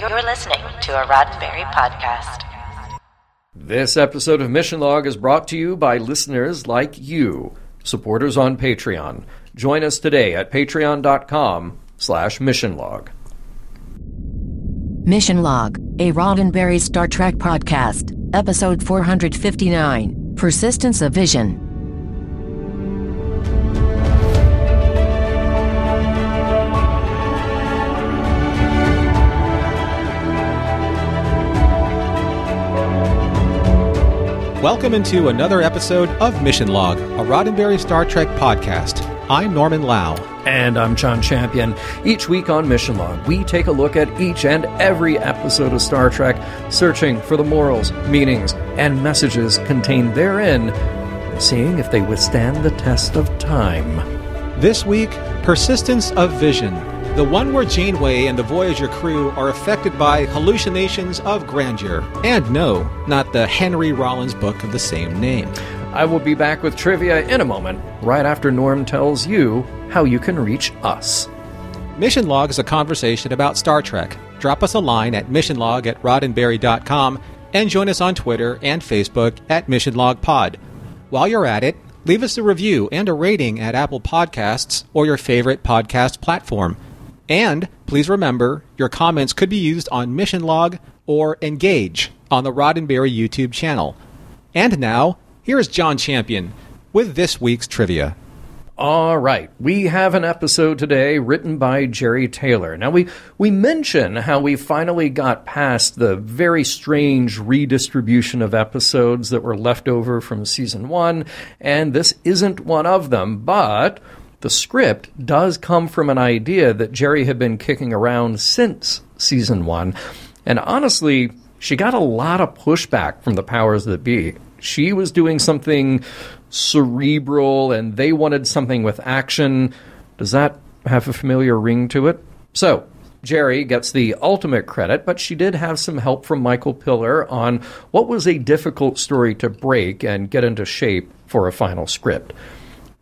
You're listening to a Roddenberry podcast. This episode of Mission Log is brought to you by listeners like you, supporters on Patreon. Join us today at patreon.com slash missionlog. Mission Log, a Roddenberry Star Trek podcast, episode 459, Persistence of Vision. Welcome into another episode of Mission Log, a Roddenberry Star Trek podcast. I'm Norman Lao. And I'm John Champion. Each week on Mission Log, we take a look at each and every episode of Star Trek, searching for the morals, meanings, and messages contained therein, seeing if they withstand the test of time. This week, Persistence of Vision, the one where Janeway and the Voyager crew are affected by hallucinations of grandeur. And no, not the Henry Rollins book of the same name. I will be back with trivia in a moment, right after Norm tells you how you can reach us. Mission Log is a conversation about Star Trek. Drop us a line at missionlog at roddenberry.com and join us on Twitter and Facebook at missionlogpod. While you're at it, leave us a review and a rating at Apple Podcasts or your favorite podcast platform. And please remember, your comments could be used on Mission Log or Engage on the Roddenberry YouTube channel. And now, here is John Champion with this week's trivia. All right, we have an episode today written by Jeri Taylor. Now we we mention how we finally got past the very strange redistribution of episodes that were left over from season 1, and this isn't one of them, but the script does come from an idea that Jeri had been kicking around since season 1. And honestly, she got a lot of pushback from the powers that be. She was doing something cerebral and they wanted something with action. Does that have a familiar ring to it? So, Jeri gets the ultimate credit, but she did have some help from Michael Piller on what was a difficult story to break and get into shape for a final script.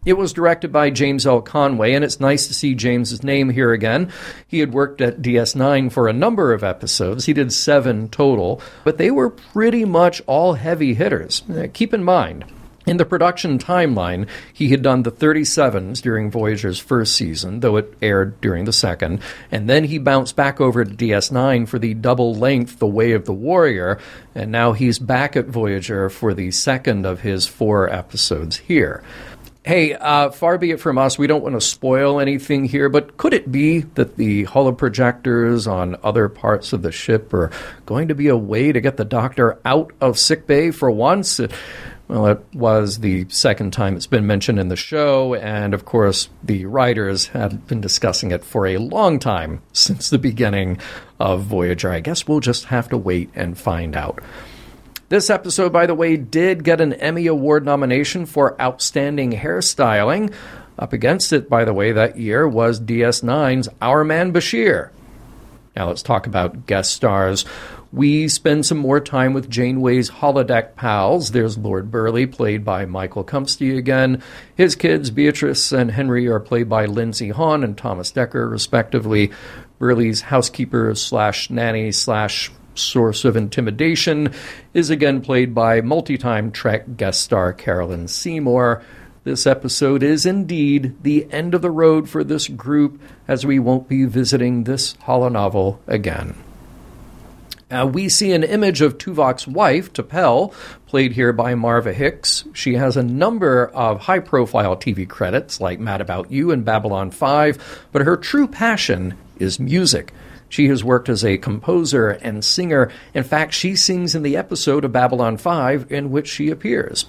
It was directed by James L. Conway, and it's nice to see James's name here again. He had worked at DS9 for a number of episodes. He did seven total, but they were pretty much all heavy hitters. Uh, keep in mind, in the production timeline, he had done the 37s during Voyager's first season, though it aired during the second, and then he bounced back over to DS9 for the double length The Way of the Warrior, and now he's back at Voyager for the second of his four episodes here. Hey, uh, far be it from us, we don't want to spoil anything here, but could it be that the holoprojectors on other parts of the ship are going to be a way to get the doctor out of sickbay for once? Well, it was the second time it's been mentioned in the show, and of course, the writers had been discussing it for a long time since the beginning of Voyager. I guess we'll just have to wait and find out. This episode, by the way, did get an Emmy Award nomination for Outstanding Hairstyling. Up against it, by the way, that year was DS9's Our Man Bashir. Now let's talk about guest stars. We spend some more time with Janeway's holodeck pals. There's Lord Burleigh, played by Michael Cumpsty again. His kids, Beatrice and Henry, are played by Lindsey Haun and Thomas Dekker, respectively. Burleigh's housekeeper slash nanny slash source of intimidation is again played by multi time Trek guest star Carolyn Seymour. This episode is indeed the end of the road for this group, as we won't be visiting this holonovel again. Uh, we see an image of Tuvok's wife, T'Pel, played here by Marva Hicks. She has a number of high profile TV credits, like Mad About You and Babylon 5, but her true passion is music. She has worked as a composer and singer. In fact, she sings in the episode of Babylon 5 in which she appears.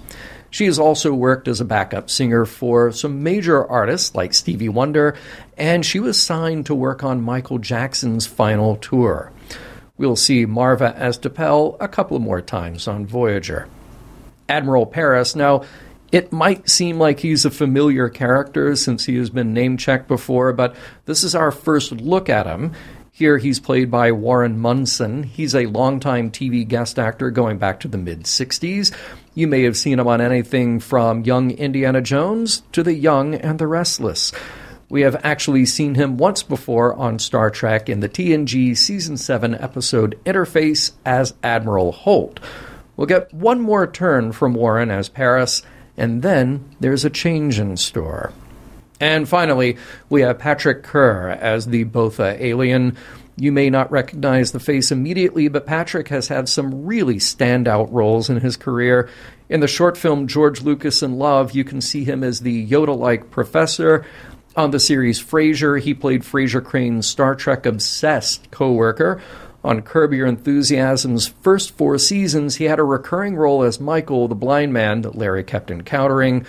She has also worked as a backup singer for some major artists like Stevie Wonder, and she was signed to work on Michael Jackson's final tour. We'll see Marva as T'Pel a couple more times on Voyager. Admiral Paris, now, it might seem like he's a familiar character since he has been name checked before, but this is our first look at him. Here he's played by Warren Munson. He's a longtime TV guest actor going back to the mid 60s. You may have seen him on anything from Young Indiana Jones to The Young and the Restless. We have actually seen him once before on Star Trek in the TNG Season 7 episode Interface as Admiral Holt. We'll get one more turn from Warren as Paris, and then there's a change in store. And finally, we have Patrick Kerr as the Botha alien. You may not recognize the face immediately, but Patrick has had some really standout roles in his career. In the short film George Lucas in Love, you can see him as the Yoda like professor. On the series Frasier, he played Frasier Crane's Star Trek obsessed co worker. On Curb Your Enthusiasm's first four seasons, he had a recurring role as Michael, the blind man that Larry kept encountering.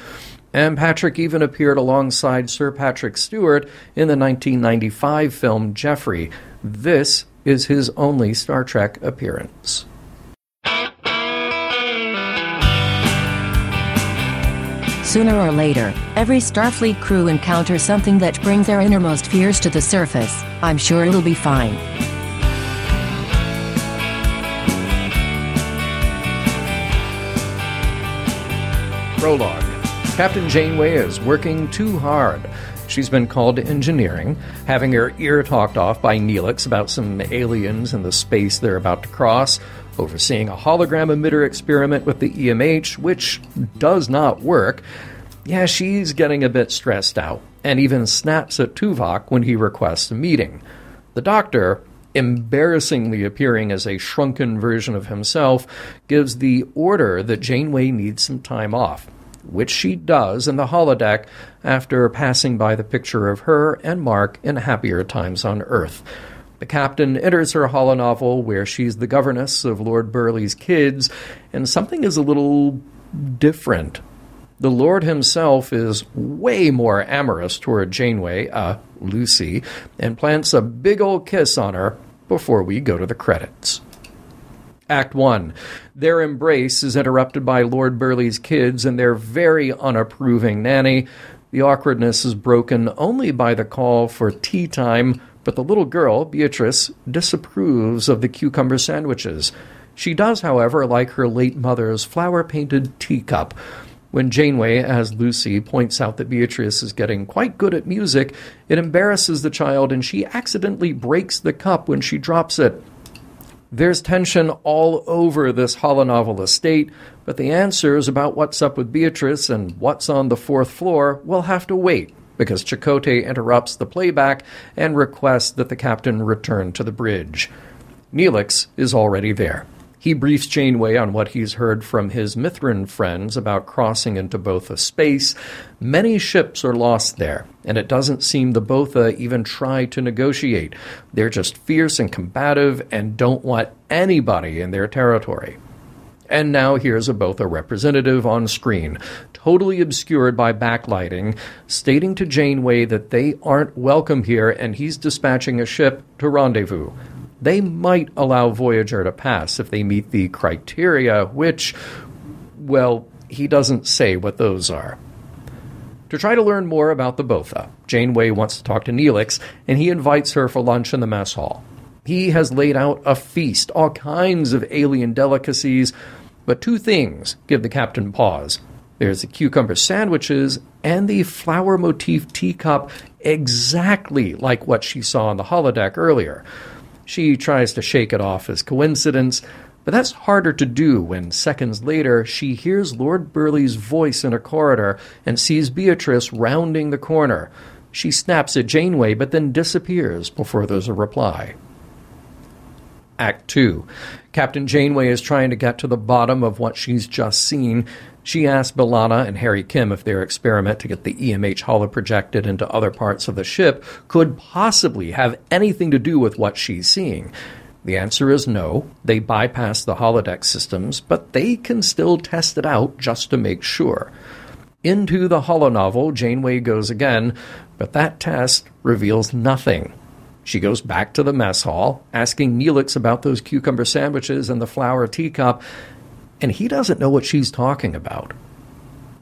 And Patrick even appeared alongside Sir Patrick Stewart in the 1995 film Jeffrey. This is his only Star Trek appearance. Sooner or later, every Starfleet crew encounters something that brings their innermost fears to the surface. I'm sure it'll be fine. Prologue Captain Janeway is working too hard. She's been called to engineering, having her ear talked off by Neelix about some aliens in the space they're about to cross, overseeing a hologram emitter experiment with the EMH, which does not work. Yeah, she's getting a bit stressed out, and even snaps at Tuvok when he requests a meeting. The doctor, embarrassingly appearing as a shrunken version of himself, gives the order that Janeway needs some time off, which she does in the holodeck after passing by the picture of her and Mark in happier times on Earth. The captain enters her holonovel where she's the governess of Lord Burleigh's kids, and something is a little different. The Lord himself is way more amorous toward Janeway, uh, Lucy, and plants a big old kiss on her before we go to the credits. Act 1. Their embrace is interrupted by Lord Burleigh's kids and their very unapproving nanny. The awkwardness is broken only by the call for tea time, but the little girl, Beatrice, disapproves of the cucumber sandwiches. She does, however, like her late mother's flower painted teacup. When Janeway, as Lucy, points out that Beatrice is getting quite good at music, it embarrasses the child and she accidentally breaks the cup when she drops it. There's tension all over this holonovel estate, but the answers about what's up with Beatrice and what's on the fourth floor will have to wait because Chakotay interrupts the playback and requests that the captain return to the bridge. Neelix is already there. He briefs Janeway on what he's heard from his Mithrin friends about crossing into Botha space. Many ships are lost there, and it doesn't seem the Botha even try to negotiate. They're just fierce and combative and don't want anybody in their territory. And now here's a Botha representative on screen, totally obscured by backlighting, stating to Janeway that they aren't welcome here and he's dispatching a ship to rendezvous. They might allow Voyager to pass if they meet the criteria, which, well, he doesn't say what those are. To try to learn more about the Botha, Janeway wants to talk to Neelix, and he invites her for lunch in the mess hall. He has laid out a feast, all kinds of alien delicacies, but two things give the captain pause. There's the cucumber sandwiches and the flower motif teacup, exactly like what she saw on the holodeck earlier. She tries to shake it off as coincidence, but that's harder to do when seconds later she hears Lord Burleigh's voice in a corridor and sees Beatrice rounding the corner. She snaps at Janeway but then disappears before there's a reply. Act 2. Captain Janeway is trying to get to the bottom of what she's just seen. She asks B'Elanna and Harry Kim if their experiment to get the EMH holoprojected into other parts of the ship could possibly have anything to do with what she's seeing. The answer is no. They bypass the holodeck systems, but they can still test it out just to make sure. Into the holonovel, Janeway goes again, but that test reveals nothing. She goes back to the mess hall, asking Neelix about those cucumber sandwiches and the flower teacup, and he doesn't know what she's talking about.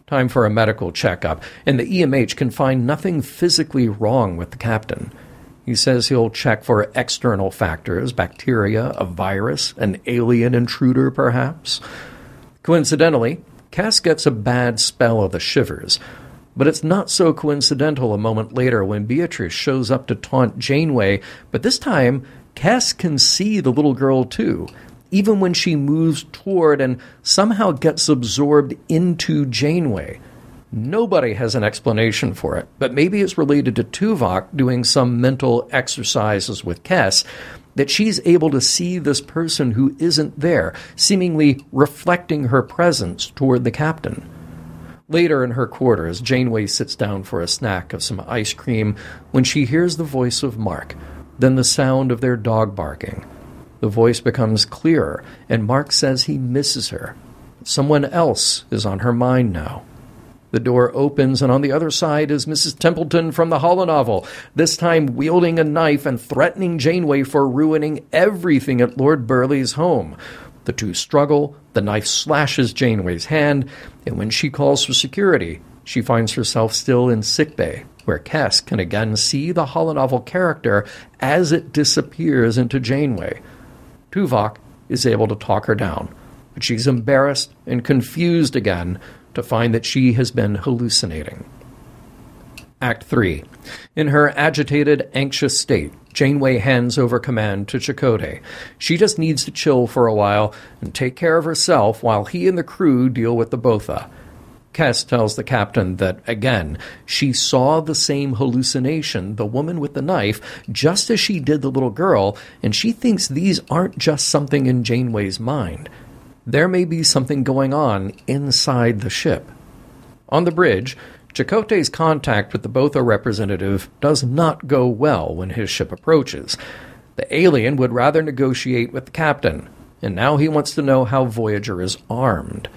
Time for a medical checkup, and the EMH can find nothing physically wrong with the captain. He says he'll check for external factors bacteria, a virus, an alien intruder, perhaps. Coincidentally, Kes gets a bad spell of the shivers. But it's not so coincidental a moment later when Beatrice shows up to taunt Janeway, but this time Kes can see the little girl too, even when she moves toward and somehow gets absorbed into Janeway. Nobody has an explanation for it, but maybe it's related to Tuvok doing some mental exercises with Kes that she's able to see this person who isn't there, seemingly reflecting her presence toward the captain. Later in her quarters, Janeway sits down for a snack of some ice cream when she hears the voice of Mark, then the sound of their dog barking. The voice becomes clearer, and Mark says he misses her. Someone else is on her mind now. The door opens, and on the other side is Mrs. Templeton from the holonovel, this time wielding a knife and threatening Janeway for ruining everything at Lord Burleigh's home. The two struggle, the knife slashes Janeway's hand, and when she calls for security, she finds herself still in sickbay, where Kes can again see the holonovel character as it disappears into Janeway. Tuvok is able to talk her down, but she's embarrassed and confused again to find that she has been hallucinating. Act 3. In her agitated, anxious state, Janeway hands over command to Chakotay. She just needs to chill for a while and take care of herself while he and the crew deal with the Botha. Kes tells the captain that, again, she saw the same hallucination, the woman with the knife, just as she did the little girl, and she thinks these aren't just something in Janeway's mind there may be something going on inside the ship. On the bridge, Chakotay's contact with the Botha representative does not go well when his ship approaches. The alien would rather negotiate with the captain, and now he wants to know how Voyager is armed.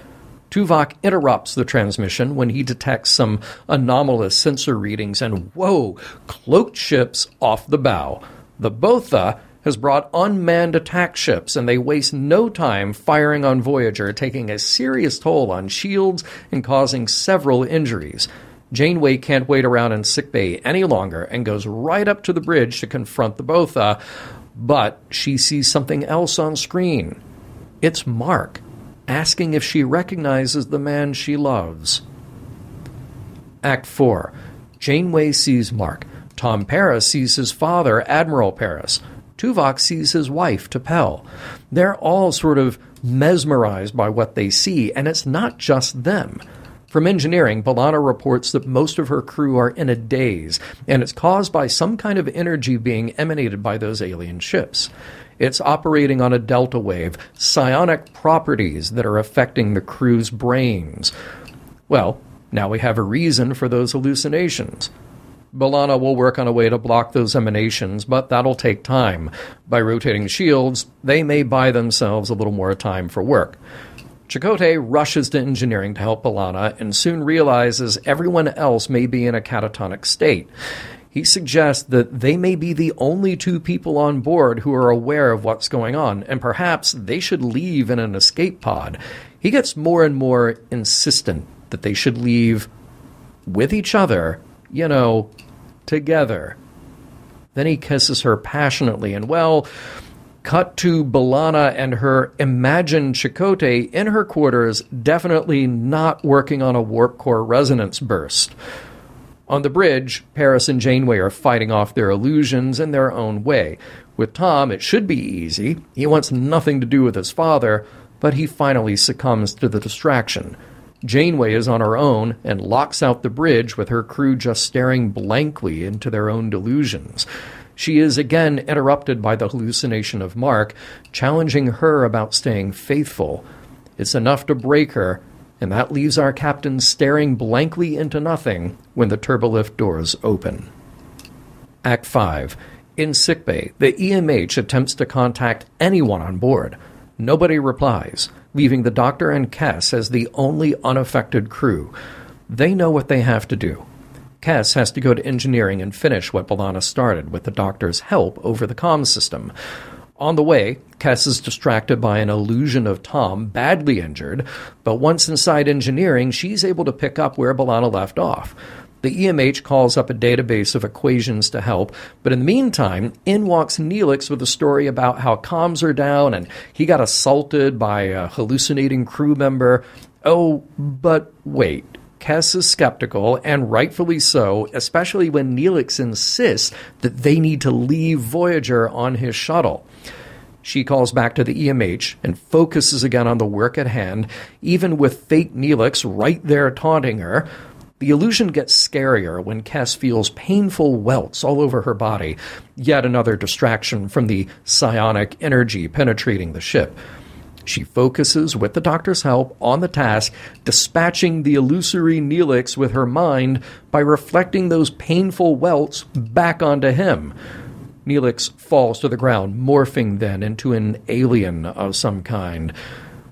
Tuvok interrupts the transmission when he detects some anomalous sensor readings and, whoa, cloaked ships off the bow. The Botha has brought unmanned attack ships, and they waste no time firing on Voyager, taking a serious toll on shields and causing several injuries. Janeway can't wait around in sickbay any longer and goes right up to the bridge to confront the Botha, but she sees something else on screen. It's Mark, asking if she recognizes the man she loves. Act 4. Janeway sees Mark. Tom Paris sees his father, Admiral Paris. Tuvok sees his wife, T'Pel. They're all sort of mesmerized by what they see, and it's not just them. From engineering, B'Elanna reports that most of her crew are in a daze, and it's caused by some kind of energy being emanated by those alien ships. It's operating on a delta wave, psionic properties that are affecting the crew's brains. Well, now we have a reason for those hallucinations. B'Elanna will work on a way to block those emanations, but that'll take time. By rotating shields, they may buy themselves a little more time for work. Chakotay rushes to engineering to help B'Elanna and soon realizes everyone else may be in a catatonic state. He suggests that they may be the only two people on board who are aware of what's going on, and perhaps they should leave in an escape pod. He gets more and more insistent that they should leave with each other you know, together. Then he kisses her passionately, and well, cut to B'Elanna and her imagined Chakotay in her quarters, definitely not working on a warp core resonance burst. On the bridge, Paris and Janeway are fighting off their illusions in their own way. With Tom, it should be easy. He wants nothing to do with his father, but he finally succumbs to the distraction. Janeway is on her own and locks out the bridge with her crew just staring blankly into their own delusions. She is again interrupted by the hallucination of Mark, challenging her about staying faithful. It's enough to break her, and that leaves our captain staring blankly into nothing when the turbolift doors open. Act 5. In sickbay, the EMH attempts to contact anyone on board. Nobody replies leaving the doctor and Kes as the only unaffected crew. They know what they have to do. Kes has to go to engineering and finish what B'Elanna started with the doctor's help over the comm system. On the way, Kes is distracted by an illusion of Tom badly injured, but once inside engineering, she's able to pick up where B'Elanna left off. The EMH calls up a database of equations to help, but in the meantime, in walks Neelix with a story about how comms are down and he got assaulted by a hallucinating crew member. Oh, but wait, Kes is skeptical, and rightfully so, especially when Neelix insists that they need to leave Voyager on his shuttle. She calls back to the EMH and focuses again on the work at hand, even with fake Neelix right there taunting her. The illusion gets scarier when Kes feels painful welts all over her body, yet another distraction from the psionic energy penetrating the ship. She focuses, with the doctor's help, on the task, dispatching the illusory Neelix with her mind by reflecting those painful welts back onto him. Neelix falls to the ground, morphing then into an alien of some kind.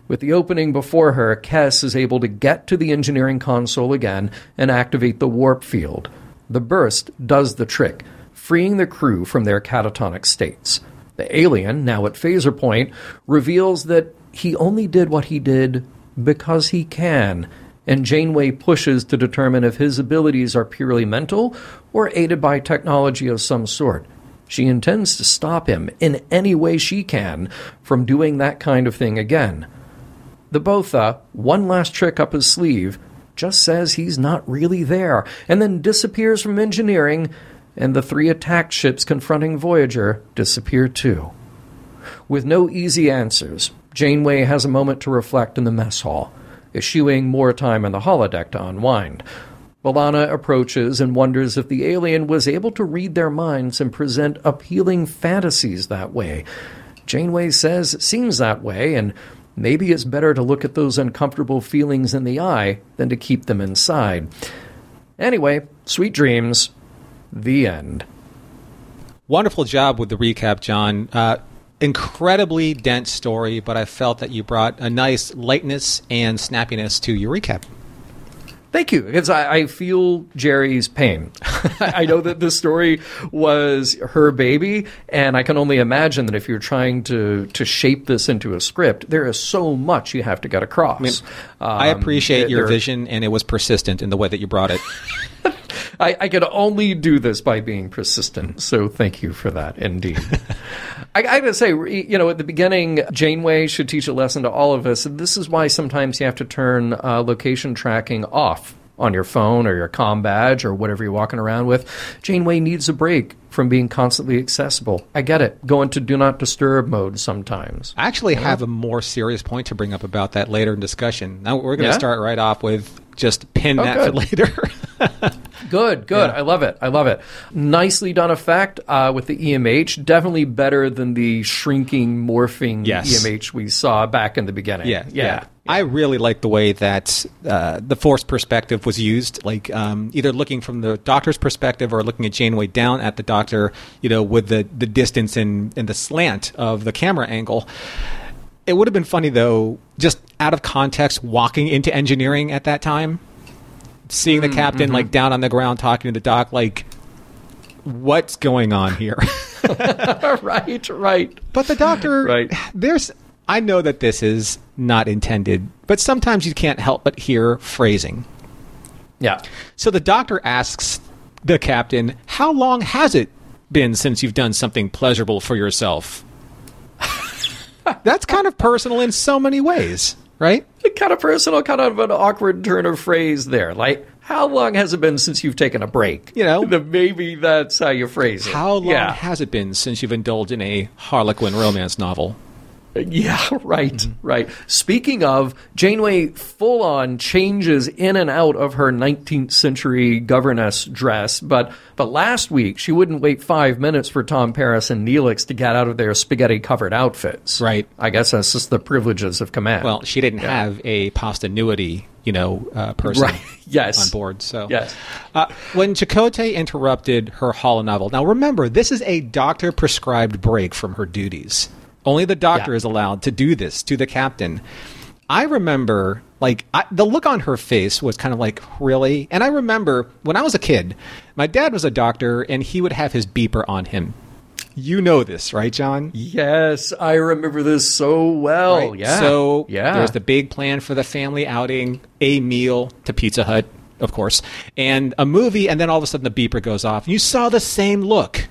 With the opening before her, Kes is able to get to the engineering console again and activate the warp field. The burst does the trick, freeing the crew from their catatonic states. The alien, now at phaser point, reveals that he only did what he did because he can, and Janeway pushes to determine if his abilities are purely mental or aided by technology of some sort. She intends to stop him in any way she can from doing that kind of thing again. The Botha, one last trick up his sleeve, just says he's not really there, and then disappears from engineering, and the three attack ships confronting Voyager disappear too. With no easy answers, Janeway has a moment to reflect in the mess hall, eschewing more time in the holodeck to unwind. B'Elanna approaches and wonders if the alien was able to read their minds and present appealing fantasies that way. Janeway says it seems that way, and maybe it's better to look at those uncomfortable feelings in the eye than to keep them inside. Anyway, sweet dreams. The end. Wonderful job with the recap, John. Uh, incredibly dense story, but I felt that you brought a nice lightness and snappiness to your recap. Thank you, because I, I feel Jeri's pain. I know that this story was her baby, and I can only imagine that if you're trying to to shape this into a script, there is so much you have to get across. I, mean, I Um, appreciate there- your vision, and it was persistent in the way that you brought it. I, I could only do this by being persistent. So thank you for that, indeed. I, I gotta say, you know, at the beginning, Janeway should teach a lesson to all of us. This is why sometimes you have to turn uh, location tracking off on your phone or your com badge or whatever you're walking around with. Janeway needs a break from being constantly accessible. I get it. Go into do not disturb mode sometimes. I actually have a more serious point to bring up about that later in discussion. Now we're going to Yeah? start right off with just pin Oh, that for later. Good, good. I love it. I love it. Nicely done effect uh, with the EMH. Definitely better than the shrinking, morphing Yes. EMH we saw back in the beginning. Yeah, yeah. I really like the way that uh, the force perspective was used, like um, either looking from the doctor's perspective or looking at Janeway down at the doctor, you know, with the, the distance and, and the slant of the camera angle. It would have been funny, though, just out of context, walking into engineering at that time, seeing the mm, captain, like, mm-hmm. down on the ground talking to the doc, like, what's going on here? right, right. But the doctor, Right. There's, I know that this is not intended, but sometimes you can't help but hear phrasing. Yeah. So the doctor asks the captain, "How long has it been since you've done something pleasurable for yourself?" That's kind of personal in so many ways, right? Kind of personal, kind of an awkward turn of phrase there. Like, how long has it been since you've taken a break? You know. The- maybe that's how you phrase it. How long Yeah. has it been since you've indulged in a Harlequin romance novel? Yeah, right, Mm-hmm. right. Speaking of, Janeway full on changes in and out of her 19th century governess dress, but but last week she wouldn't wait five minutes for Tom Paris and Neelix to get out of their spaghetti covered outfits. Right. I guess that's just the privileges of command. Well, she didn't have a postanuity, you know, uh, person Right. Yes. on board. So Yes. Uh, when Chakotay interrupted her holonovel, now remember, this is a doctor prescribed break from her duties. Only the doctor Yeah. is allowed to do this to the captain. I remember, like, I, the look on her face was kind of like, really? And I remember when I was a kid, my dad was a doctor and he would have his beeper on him. You know this, right, John? Yes, I remember this so well. Right. Yeah. So yeah. there's the big plan for the family outing, a meal to Pizza Hut, of course, and a movie, and then all of a sudden the beeper goes off. You saw the same look,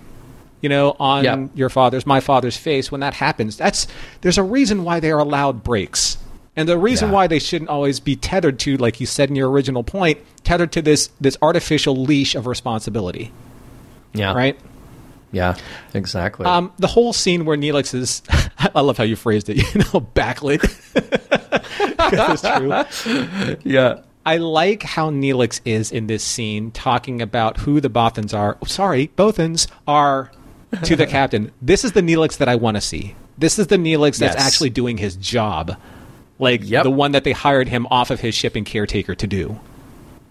you know, on Yep. your father's, my father's face when that happens. That's there's a reason why they are allowed breaks. And the reason Yeah. why they shouldn't always be tethered to, like you said in your original point, tethered to this this artificial leash of responsibility, Yeah. right? Yeah. Exactly. Um, the whole scene where Neelix is, I love how you phrased it, you know, backlit. it's true. yeah. I like how Neelix is in this scene talking about who the Bothans are. oh, sorry, Bothans are to the captain. This is the Neelix that I want to see. This is the Neelix that's Yes. actually doing his job. Like Yep. the one that they hired him off of his shipping caretaker to do.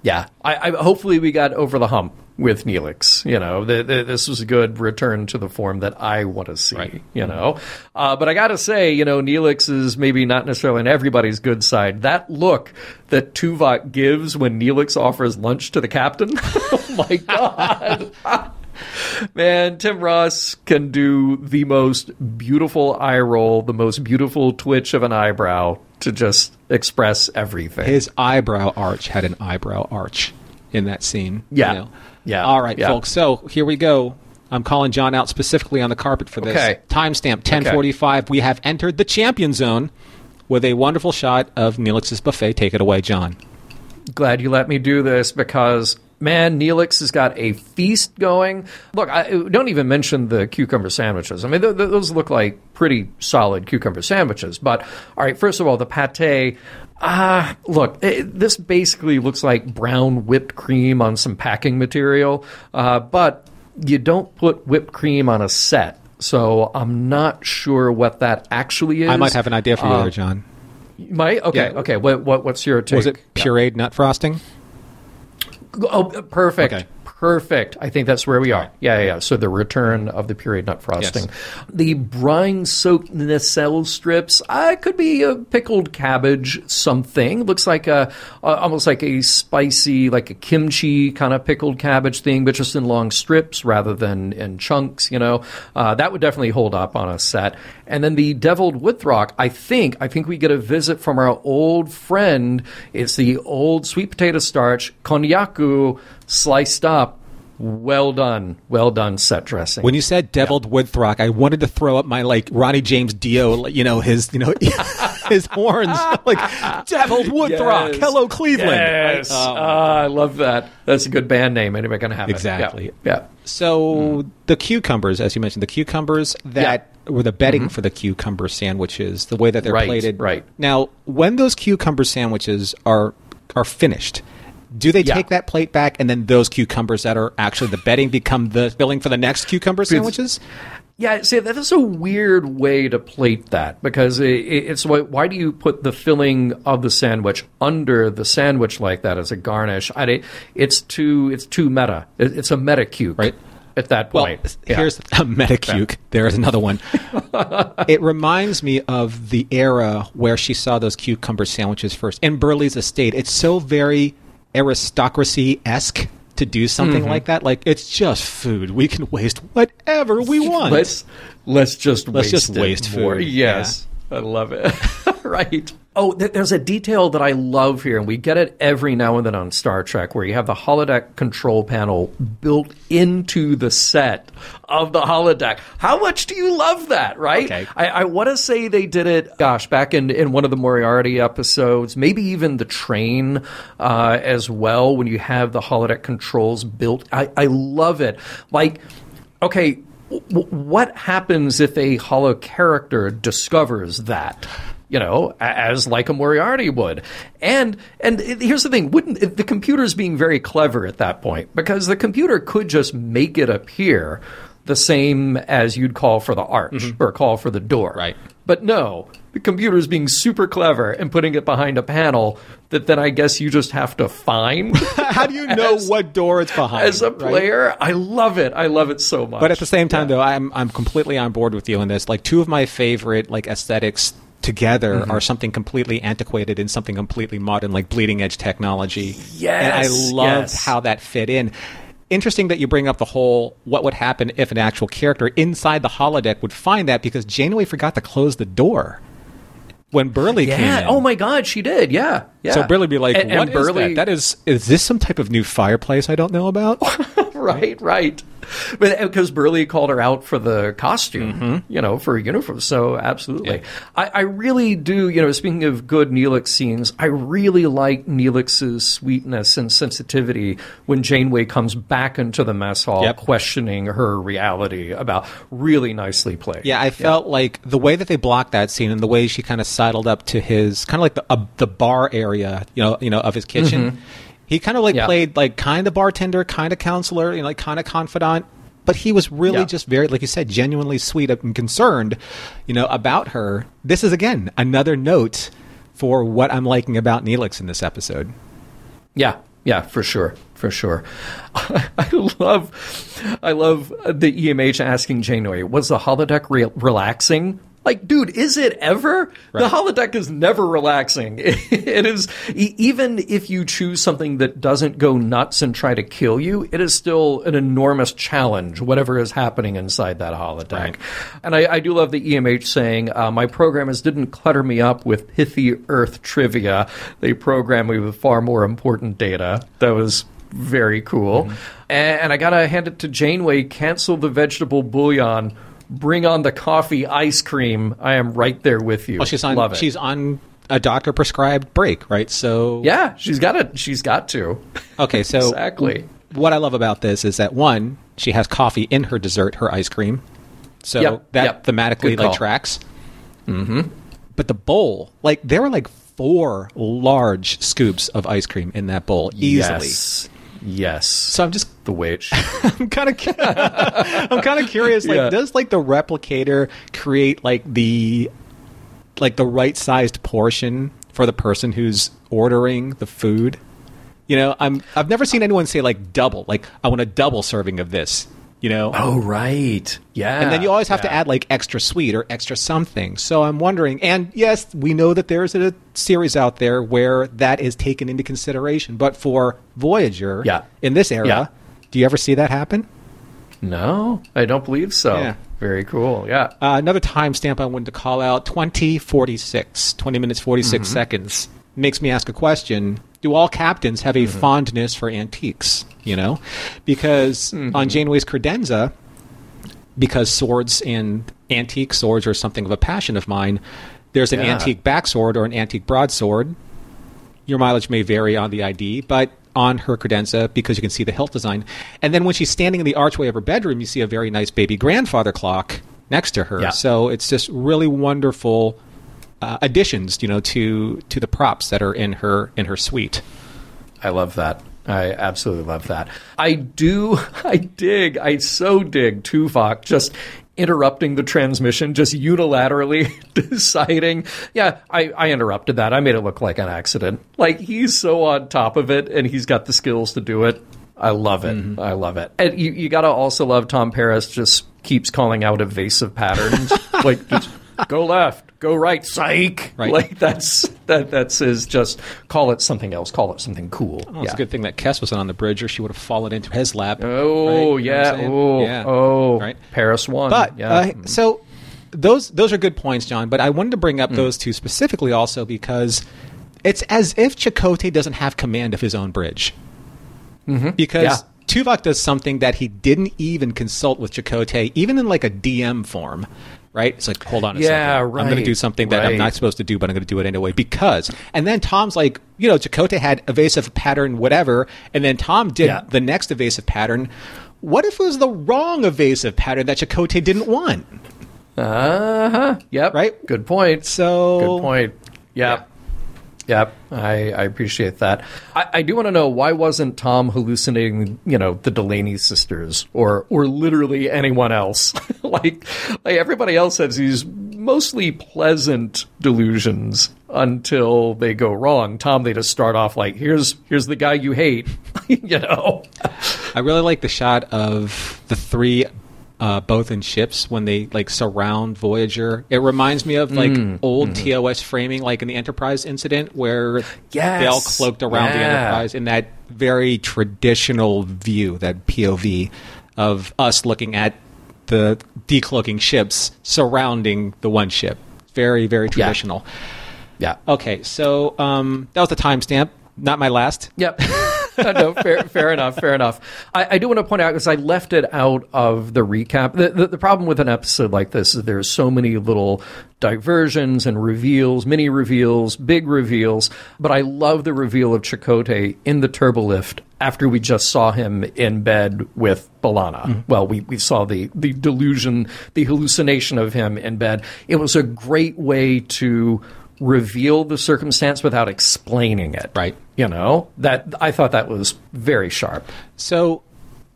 Yeah, I, I hopefully we got over the hump with Neelix. You know, the, the, this was a good return to the form that I want to see. Right. You know, uh, but I got to say, you know, Neelix is maybe not necessarily on everybody's good side. That look that Tuvok gives when Neelix offers lunch to the captain, oh my god. Man, Tim Russ can do the most beautiful eye roll, the most beautiful twitch of an eyebrow to just express everything. His eyebrow arch had an eyebrow arch in that scene. you Yeah. know. Yeah. All right, Yeah. folks. So here we go. I'm calling John out specifically on the carpet for this. Okay. Timestamp 1045. We have entered the champion zone with a wonderful shot of Neelix's buffet. Take it away, John. glad you let me do this because man, Neelix has got a feast going. Look, I don't even mention the cucumber sandwiches. I mean, th- th- those look like pretty solid cucumber sandwiches. But all right, first of all, the pate. Ah, look, it, this basically looks like brown whipped cream on some packing material. Uh, but you don't put whipped cream on a set. So I'm not sure what that actually is. I might have an idea for you Uh, there, John. You might? Okay, Yeah. okay. What, what, what's your take? Was it pureed nut frosting? Oh, perfect. Okay. Perfect. I think that's where we are. Yeah, yeah, yeah. So the return of the pureed nut frosting. The brine soaked nacelle strips. I could be a pickled cabbage something. Looks like a uh, almost like a spicy, like a kimchi kind of pickled cabbage thing, but just in long strips rather than in chunks. You know, uh, that would definitely hold up on a set. And then the deviled woodthrock. I think I think we get a visit from our old friend. It's the old sweet potato starch konjaku sliced up. Well done, well done set dressing. When you said deviled woodthrock, I wanted to throw up my like Ronnie James Dio, you know his, you know, his horns, like deviled woodthrock. Yes. Hello, Cleveland. Yes. Right? Um, Ah, I love that. That's a good band name. Anybody gonna have Exactly. it. Yeah. yeah. So the cucumbers, as you mentioned, the cucumbers that were the bedding for the cucumber sandwiches, the way that they're Mm-hmm. Right, plated. right. Now, when those cucumber sandwiches are are finished, do they Yeah. take that plate back and then those cucumbers that are actually the bedding become the filling for the next cucumber sandwiches? Yeah, see, that is a weird way to plate that because it, it- it's why, why do you put the filling of the sandwich under the sandwich like that as a garnish? I, it's too it's too meta. It, it's a meta cuke, Right. At that Well, point, Yeah. here's a metacuke. There is another one. it reminds me of the era where she saw those cucumber sandwiches first in Burleigh's estate. It's so very aristocracy esque to do something Mm-hmm. like that. Like it's just food. We can waste whatever we want. let's let's just Let's waste just waste more. food. Yes, I love it. right. Oh, there's a detail that I love here, and we get it every now and then on Star Trek, where you have the holodeck control panel built into the set of the holodeck. How much do you love that? Right. Okay. I, I want to say they did it. Gosh, back in in one of the Moriarty episodes, maybe even the train uh, as well. When you have the holodeck controls built, I, I love it. Like, okay, w- what happens if a holo character discovers that? You know, as like a Moriarty would, and and here's the thing: wouldn't the computer's being very clever at that point because the computer could just make it appear the same as you'd call for the arch mm-hmm. or call for the door, Right. But no, the computer is being super clever and putting it behind a panel that then I guess you just have to find. How do you know As- what door it's behind? as a right? player, I love it. I love it so much. But at the same time, though, I'm I'm completely on board with you on this. Like two of my favorite like aesthetics together Mm-hmm. are something completely antiquated and something completely modern, like bleeding edge technology. Yes, and I love yes. how that fit in. Interesting that you bring up the whole what would happen if an actual character inside the holodeck would find that because Janeway forgot to close the door when Burleigh came yeah. in. Oh my God, she did. Yeah. Yeah. So Burleigh be like, And- "What and is that? That is is this some type of new fireplace I don't know about?" right, right. But uh, because Burleigh called her out for the costume, mm-hmm. you know, for a uniform. So absolutely, I, I really do. You know, speaking of good Neelix scenes, I really like Neelix's sweetness and sensitivity when Janeway comes back into the mess hall, Yep. questioning her reality about. Really nicely played. Yeah, I felt like the way that they blocked that scene and the way she kind of sidled up to his kind of like the uh, the bar area, you know, you know, of his kitchen. Mm-hmm. He kind of like Yeah. played like kind of bartender, kind of counselor, you know, like kind of confidant. But he was really Yeah. just very, like you said, genuinely sweet and concerned, you know, about her. This is again another note for what I'm liking about Neelix in this episode. Yeah, yeah, for sure, for sure. I love, I love the EMH asking Janeway, "Was the holodeck re- relaxing?" Like, dude, is it ever? The holodeck is never relaxing. it is even if you choose something that doesn't go nuts and try to kill you, it is still an enormous challenge. Whatever is happening inside that holodeck, Right. and I, I do love the EMH saying, uh, "My programmers didn't clutter me up with pithy Earth trivia; they programmed me with far more important data." That was very cool. Mm-hmm. And, and I gotta hand it to Janeway. Cancel the vegetable bouillon. Bring on the coffee ice cream. I am right there with you. Well, she's on Love it. she's on a doctor prescribed break, right? So yeah, she's got it. She's got to. Okay, so Exactly. What I love about this is that one, she has coffee in her dessert, her ice cream. So Yep, that yep. thematically like tracks. Mm-hmm. But the bowl, like there were like four large scoops of ice cream in that bowl easily. Yes. Yes. So I'm just the witch. I'm kind of I'm kind of curious. Like, Yeah. does like the replicator create like the like the right sized portion for the person who's ordering the food? You know, I'm I've never seen anyone say like double. Like, I want a double serving of this. You know, oh right. Yeah. and then you always have to add like extra sweet or extra something. So I'm wondering, and yes, we know that there's a series out there where that is taken into consideration. But for Voyager, Yeah. in this era, Yeah. do you ever see that happen? No, I don't believe so. Yeah. Very cool. Yeah. Uh, another timestamp I wanted to call out 2046, 20 minutes 46 seconds. Makes me ask a question Do all captains have a mm-hmm. fondness for antiques? You know? Because mm-hmm. on Janeway's credenza, because swords and antique swords are something of a passion of mine, there's an Yeah. antique backsword or an antique broadsword. Your mileage may vary on the ID, but on her credenza, because you can see the hilt design. And then when she's standing in the archway of her bedroom, you see a very nice baby grandfather clock next to her. Yeah. So it's just really wonderful uh, additions, you know, to to the props that are in her in her suite. I love that. I absolutely love that. I do. I dig. I so dig Tuvok just interrupting the transmission, just unilaterally deciding, yeah, I, I interrupted that. I made it look like an accident. Like he's so on top of it and he's got the skills to do it. I love it. Mm-hmm. I love it. And you, you got to also love Tom Paris just keeps calling out evasive patterns. like, just go left, go right, psych. Right. Like that's that that's his just call it something else, call it something cool. Well, it's a good thing that Kes wasn't on the bridge, or she would have fallen into his lap. Oh Right? You know yeah. Oh Yeah. oh. Right. Paris won. But yeah. uh, so those those are good points, John. But I wanted to bring up those two specifically also because it's as if Chakotay doesn't have command of his own bridge. Mm-hmm. Because Yeah. Tuvok does something that he didn't even consult with Chakotay, even in like a DM form. Right? It's like, hold on a Yeah, second. I'm going to do something that I'm not supposed to do, but I'm going to do it anyway because. And then Tom's like, you know, Chakotay had evasive pattern, whatever, and then Tom did Yeah. the next evasive pattern. What if it was the wrong evasive pattern that Chakotay didn't want? Uh huh. Yep. Right? Good point. So Good point. Yep. Yep. I, I appreciate that. I, I do want to know why wasn't Tom hallucinating, you know, the Delaney sisters or or literally anyone else? like like everybody else has these mostly pleasant delusions until they go wrong. Tom they just start off like here's here's the guy you hate, you know. I really like the shot of the three uh, both in ships when they like surround Voyager. It reminds me of like Mm, old mm-hmm. TOS framing, like in the Enterprise incident, where Yes, they all cloaked around the. Enterprise in that very traditional view, that POV of us looking at the decloaking ships surrounding the one ship. Very, very traditional. Yeah. Okay, so um, that was the timestamp. Not my last. Yep. no, fair, fair enough. Fair enough. I, I do want to point out because I left it out of the recap. The, the, the problem with an episode like this is there's so many little diversions and reveals, mini reveals, big reveals. But I love the reveal of Chakotay in the turbolift after we just saw him in bed with B'Elanna. Mm-hmm. Well, we, we saw the, the delusion, the hallucination of him in bed. It was a great way to reveal the circumstance without explaining it. Right. You know, that I thought that was very sharp. So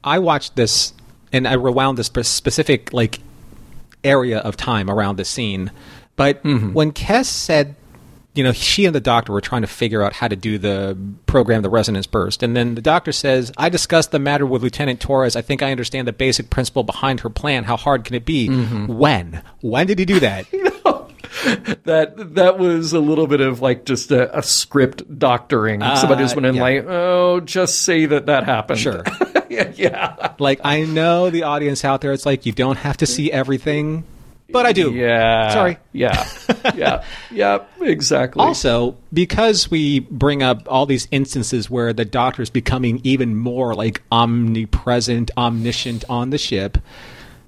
I watched this and I rewound this specific like area of time around the scene. But mm-hmm. when Kes said, you know, she and the doctor were trying to figure out how to do the program, the resonance burst, and then the doctor says, "I discussed the matter with Lieutenant Torres. I think I understand the basic principle behind her plan. How hard can it be? Mm-hmm. When? When did he do that? That that was a little bit of like just a, a script doctoring. Somebody just uh, went in yeah. like, oh, just say that that happened. Sure. yeah, yeah. like I know the audience out there. It's like you don't have to see everything, but I do. Yeah. Sorry. Yeah. Yeah. yeah. Exactly. Also, because we bring up all these instances where the doctor is becoming even more like omnipresent, omniscient on the ship.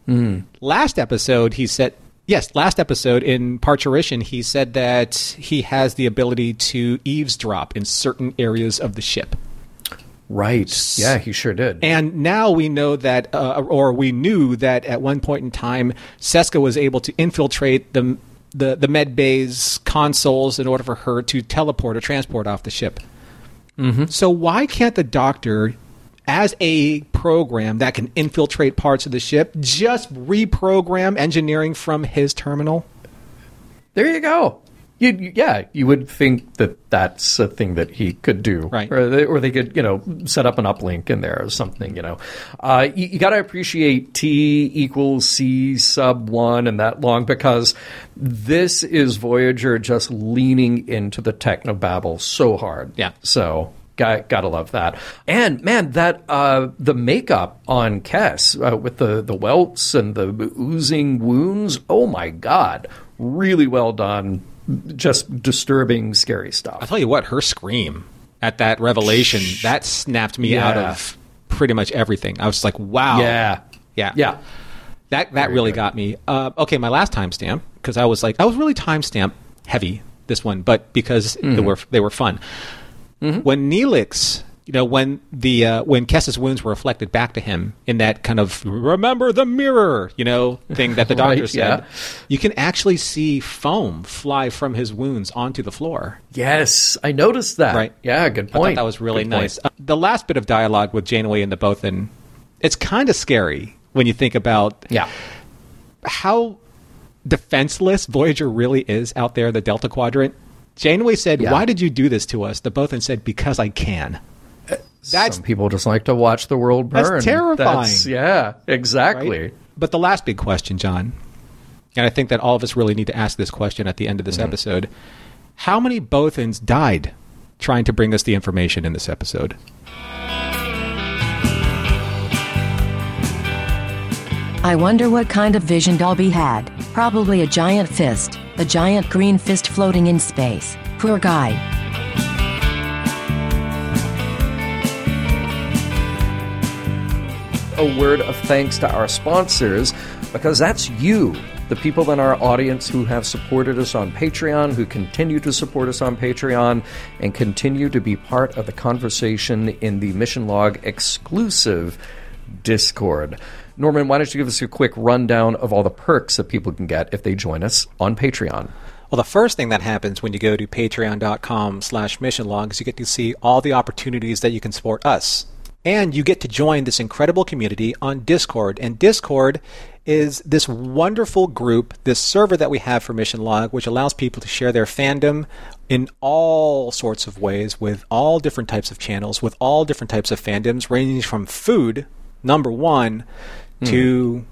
Hmm. Last episode, he said, yes, last episode in Parturition, he said that he has the ability to eavesdrop in certain areas of the ship. right. Yeah, he sure did. And now we know that, uh, or we knew that at one point in time, Seska was able to infiltrate the the, the med bay's consoles in order for her to teleport or transport off the ship. Mm-hmm. So why can't the Doctor, as a program that can infiltrate parts of the ship, just reprogram engineering from his terminal? there you go. You, you- yeah, you would think that that's a thing that he could do, Right. Or they, or they could, you know, set up an uplink in there or something. You know, uh, you, you got to appreciate T equals C sub one and that long because this is Voyager just leaning into the technobabble so hard. Yeah. So got gotta love that. And man, that uh, the makeup on Kes uh, with the the welts and the oozing wounds. Oh my god, really well done. Just disturbing, scary stuff. I'll tell you what, her scream at that revelation, that snapped me out of pretty much everything. I was like, wow. Yeah, Yeah. yeah. That that really got me. Uh, okay, my last timestamp because I was like I was really timestamp heavy this one, but because they were they were fun. When Neelix, you know, when the uh, when Kes's wounds were reflected back to him in that kind of remember the mirror, you know, thing that the doctor Right, said, yeah. you can actually see foam fly from his wounds onto the floor. Yes, I noticed that. Right. Yeah, good I point. thought that was really Good nice. Uh, the last bit of dialogue with Janeway and the Bothan, it's kind of scary when you think about Yeah. how defenseless Voyager really is out there in the Delta Quadrant. Janeway said, Yeah. "Why did you do this to us?" The Bothan said, "Because I can." Uh, that's Some people just like to watch the world burn. That's terrifying. That's- yeah, exactly. right. But the last big question, John, and I think that all of us really need to ask this question at the end of this mm-hmm. episode: How many Bothans died trying to bring us the information in this episode? I wonder what kind of vision Dolby had. Probably a giant fist. A giant green fist floating in space. Poor guy. a word of thanks to our sponsors because that's you, the people in our audience who have supported us on Patreon, who continue to support us on Patreon, and continue to be part of the conversation in the Mission Log exclusive Discord. Norman, why don't you give us a quick rundown of all the perks that people can get if they join us on Patreon? Well, the first thing that happens when you go to patreon.com slash mission log is you get to see all the opportunities that you can support us. And you get to join this incredible community on Discord. And Discord is this wonderful group, this server that we have for Mission Log, which allows people to share their fandom in all sorts of ways with all different types of channels, with all different types of fandoms, ranging from food, number one, hmm. to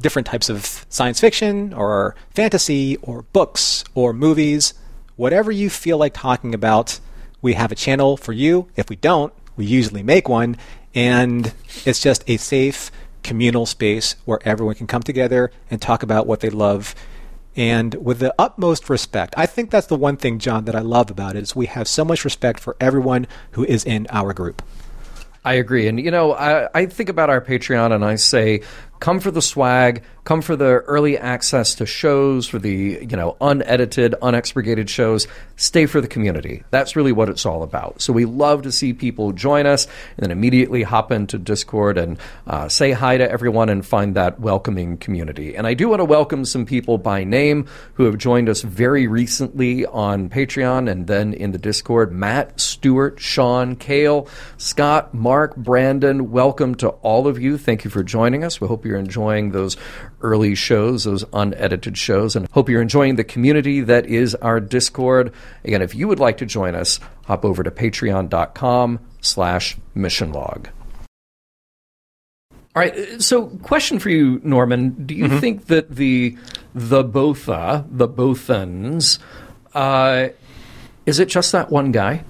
different types of science fiction or fantasy or books or movies, whatever you feel like talking about, we have a channel for you. If we don't, we usually make one, and it's just a safe communal space where everyone can come together and talk about what they love and with the utmost respect. I think that's the one thing, John, that I love about it is we have so much respect for everyone who is in our group. I agree. And, you know, I, I think about our Patreon and I say, come for the swag, come for the early access to shows, for the, you know, unedited, unexpurgated shows. Stay for the community. That's really what it's all about. So we love to see people join us and then immediately hop into Discord and uh, say hi to everyone and find that welcoming community. And I do want to welcome some people by name who have joined us very recently on Patreon and then in the Discord. Matt, Stewart, Sean, Kale, Scott, Mark, Brandon, welcome to all of you. Thank you for joining us. We hope you're enjoying those early shows, those unedited shows, and hope you're enjoying the community that is our Discord. Again, if you would like to join us, hop over to patreon.com slash mission log. All right. So, question for you, Norman: Do you mm-hmm. think that the the Botha, the Bothans, uh, is it just that one guy,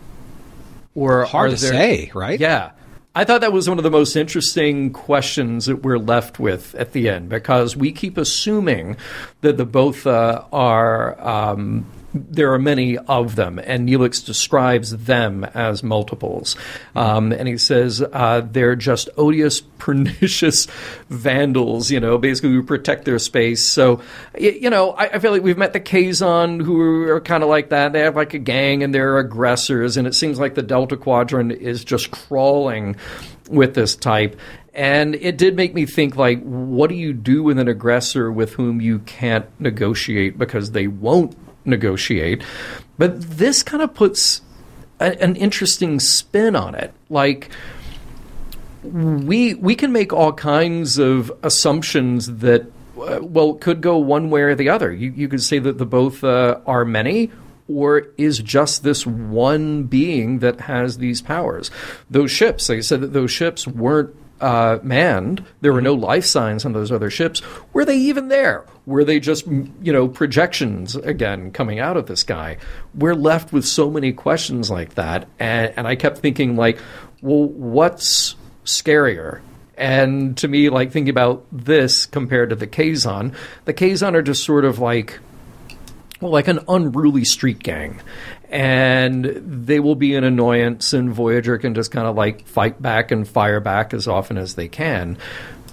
or hard to there, say, right? Yeah. I thought that was one of the most interesting questions that we're left with at the end because we keep assuming that the Botha are. Um, there are many of them, and Neelix describes them as multiples. Um, and he says uh, they're just odious, pernicious vandals, you know, basically who protect their space. So, you know, I, I feel like we've met the Kazon who are kind of like that. They have like a gang and they're aggressors, and it seems like the Delta Quadrant is just crawling with this type. And it did make me think, like, what do you do with an aggressor with whom you can't negotiate because they won't negotiate. But this kind of puts a, an interesting spin on it. Like we we can make all kinds of assumptions that uh, well could go one way or the other. You you could say that the both uh, are many or is just this one being that has these powers. Those ships, like I said, that those ships weren't uh, manned. There were no life signs on those other ships. Were they even there? Were they just, you know, projections again coming out of the sky? We're left with so many questions like that. And, and I kept thinking, like, well, what's scarier? And to me, like, thinking about this compared to the Kazon, the Kazon are just sort of like, well, like an unruly street gang and they will be an annoyance, and Voyager can just kind of like fight back and fire back as often as they can.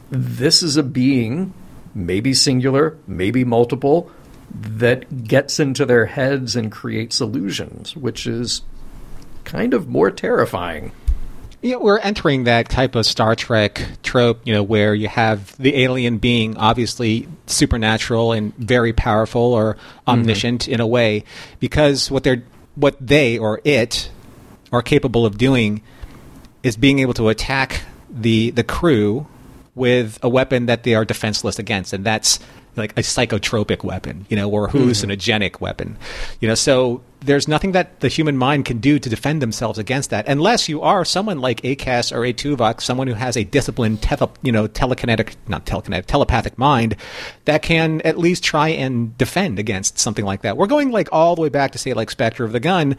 This is a being, maybe singular, maybe multiple, that gets into their heads and creates illusions, which is kind of more terrifying. Yeah, we're entering that type of Star Trek trope, you know, where you have the alien being obviously supernatural and very powerful or omniscient mm-hmm. in a way, because what they're what they or it are capable of doing is being able to attack the the crew with a weapon that they are defenseless against, and that's like a psychotropic weapon, you know, or a hmm. hallucinogenic mm-hmm. weapon, you know. So there's nothing that the human mind can do to defend themselves against that, unless you are someone like a Kes or a Tuvok, someone who has a disciplined, tele, you know, telekinetic, not telekinetic, telepathic mind that can at least try and defend against something like that. We're going like all the way back to say like Spectre of the Gun.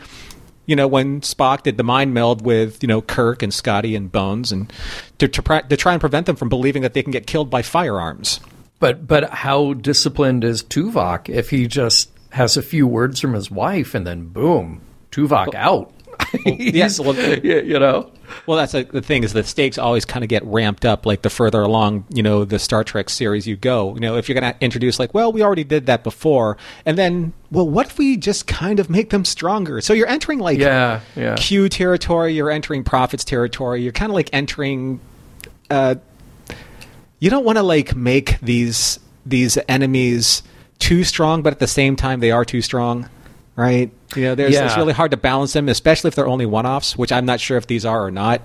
You know, when Spock did the mind meld with, you know, Kirk and Scotty and Bones and to, to, to try and prevent them from believing that they can get killed by firearms. But but how disciplined is Tuvok if he just has a few words from his wife and then boom, Tuvok out? Well, yes, well, you know. Well, that's a, the thing is the stakes always kind of get ramped up like the further along you know the Star Trek series you go. You know, if you're going to introduce like, well, we already did that before, and then, well, what if we just kind of make them stronger? So you're entering like yeah, yeah. Q territory. You're entering Prophets territory. You're kind of like entering. Uh, you don't want to like make these these enemies too strong, but at the same time they are too strong, right? You know, there's yeah. it's really hard to balance them, especially if they're only one-offs, which I'm not sure if these are or not.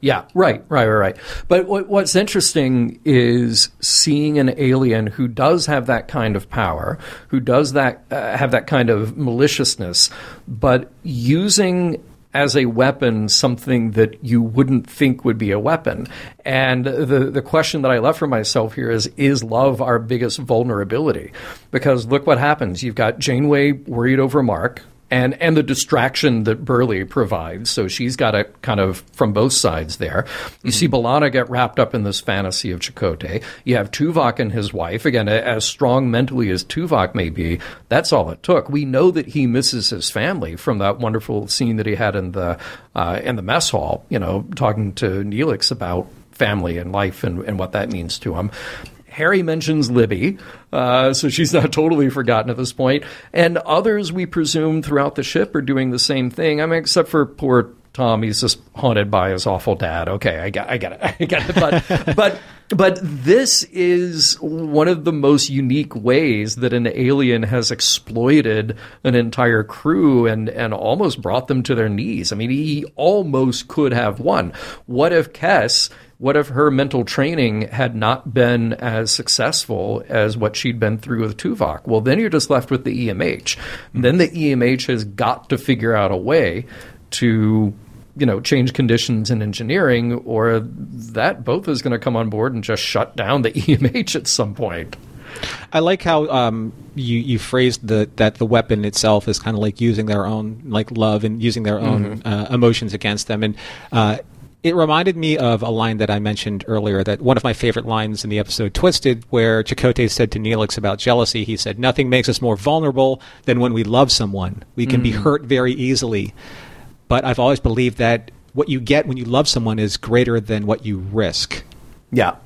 Yeah, right, right, right, right. But what's interesting is seeing an alien who does have that kind of power, who does that uh, have that kind of maliciousness, but using as a weapon something that you wouldn't think would be a weapon. And the, the question that I left for myself here is Is love our biggest vulnerability? Because look what happens. You've got Janeway worried over Mark. And and the distraction that Burleigh provides. So she's got it kind of from both sides there. You see B'Elanna get wrapped up in this fantasy of Chakotay. You have Tuvok and his wife. Again, as strong mentally as Tuvok may be, that's all it took. We know that he misses his family from that wonderful scene that he had in the uh, in the mess hall. You know, talking to Neelix about family and life and, and what that means to him. Harry mentions Libby, uh, so she's not totally forgotten at this point. And others, we presume, throughout the ship are doing the same thing. I mean, except for poor Tom, he's just haunted by his awful dad. Okay, I got, I get it, I get it. But, but, but this is one of the most unique ways that an alien has exploited an entire crew and and almost brought them to their knees. I mean, he almost could have won. What if Kes? What if her mental training had not been as successful as what she'd been through with Tuvok? Well, then you're just left with the EMH. Then the EMH has got to figure out a way to you know change conditions in engineering or that both is going to come on board and just shut down the EMH at some point. I like how um, you you phrased the that the weapon itself is kind of like using their own like love and using their own uh, emotions against them and. Uh, it reminded me of a line that I mentioned earlier, that one of my favorite lines in the episode Twisted, where Chakotay said to Neelix about jealousy, he said, Nothing makes us more vulnerable than when we love someone. We can be hurt very easily. But I've always believed that what you get when you love someone is greater than what you risk. Yeah.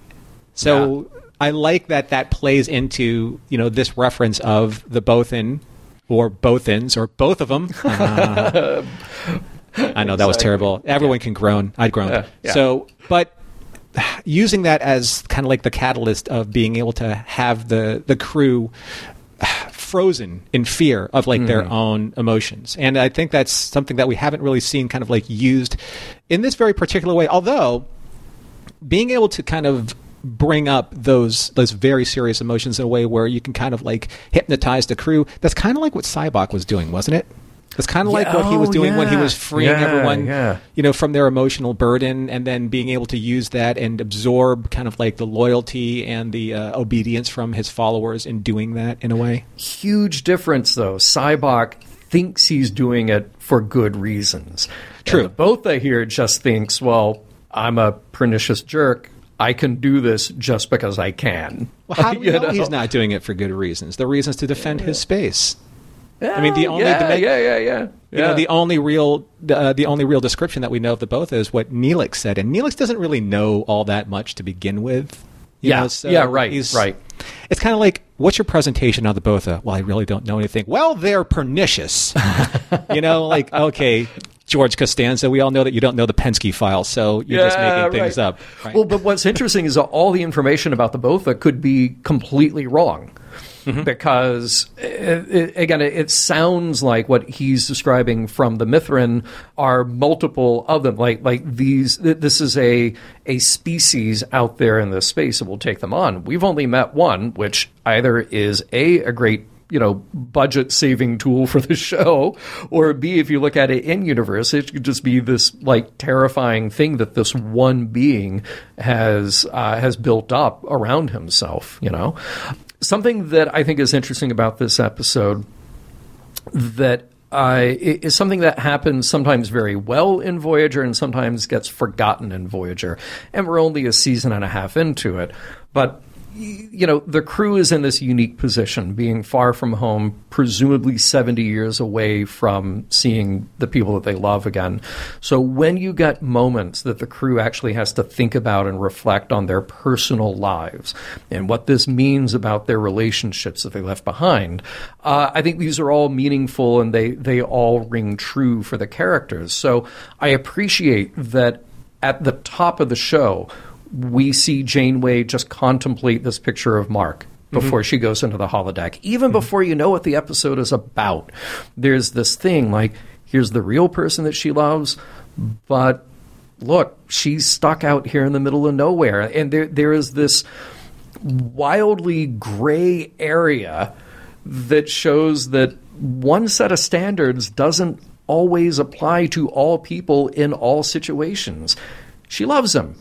So I like that that plays into, you know, this reference of the both in or Bothans or both of them. Uh, I know that was terrible. Everyone can groan. I'd groan. Yeah, yeah. So, but using that as kind of like the catalyst of being able to have the the crew frozen in fear of like their Mm-hmm. own emotions. And I think that's something that we haven't really seen kind of like used in this very particular way. Although being able to kind of bring up those those very serious emotions in a way where you can kind of like hypnotize the crew. That's kind of like what Sybok was doing, wasn't it? That's kind of like Yeah, what he was oh, doing when he was freeing Yeah, everyone, yeah. you know, from their emotional burden, and then being able to use that and absorb kind of like the loyalty and the uh, obedience from his followers in doing that in a way. Huge difference, though. Sybok thinks he's doing it for good reasons. True. The Botha here just thinks, well, I'm a pernicious jerk. I can do this just because I can. Well, how do we You know, know? he's not doing it for good reasons? The reasons to defend his space. I mean, the only yeah, the, yeah, yeah, yeah. You know, the only real uh, the only real description that we know of the both is what Neelix said, and Neelix doesn't really know all that much to begin with. you Yeah. know, so Yeah, right, right. It's kind of like, what's your presentation on the Botha? Well, I really don't know anything. Well, they're pernicious. you know, like okay, George Costanza. We all know that you don't know the Penske file, so you're just making things right. up. Right? Well, but what's interesting is that all the information about the Botha could be completely wrong. Mm-hmm. Because uh, it, again, it, it sounds like what he's describing from the Mithrin are multiple of them. Like like these, th- this is a a species out there in this space that will take them on. We've only met one, which either is a a great you know budget saving tool for the show or b if you look at it in universe it could just be this like terrifying thing that this one being has uh, has built up around himself you know something that i think is interesting about this episode that uh, is something that happens sometimes very well in Voyager and sometimes gets forgotten in Voyager. And we're only a season and a half into it. But, you know, the crew is in this unique position, being far from home, presumably 70 years away from seeing the people that they love again. So when you get moments that the crew actually has to think about and reflect on their personal lives and what this means about their relationships that they left behind, uh, I think these are all meaningful and they, they all ring true for the characters. So I appreciate that at the top of the show, we see Janeway just contemplate this picture of Mark mm-hmm. before she goes into the holodeck. Even mm-hmm. before you know what the episode is about, there's this thing like, here's the real person that she loves, but look, she's stuck out here in the middle of nowhere. And there, there is this wildly gray area that shows that one set of standards doesn't always apply to all people in all situations. She loves him.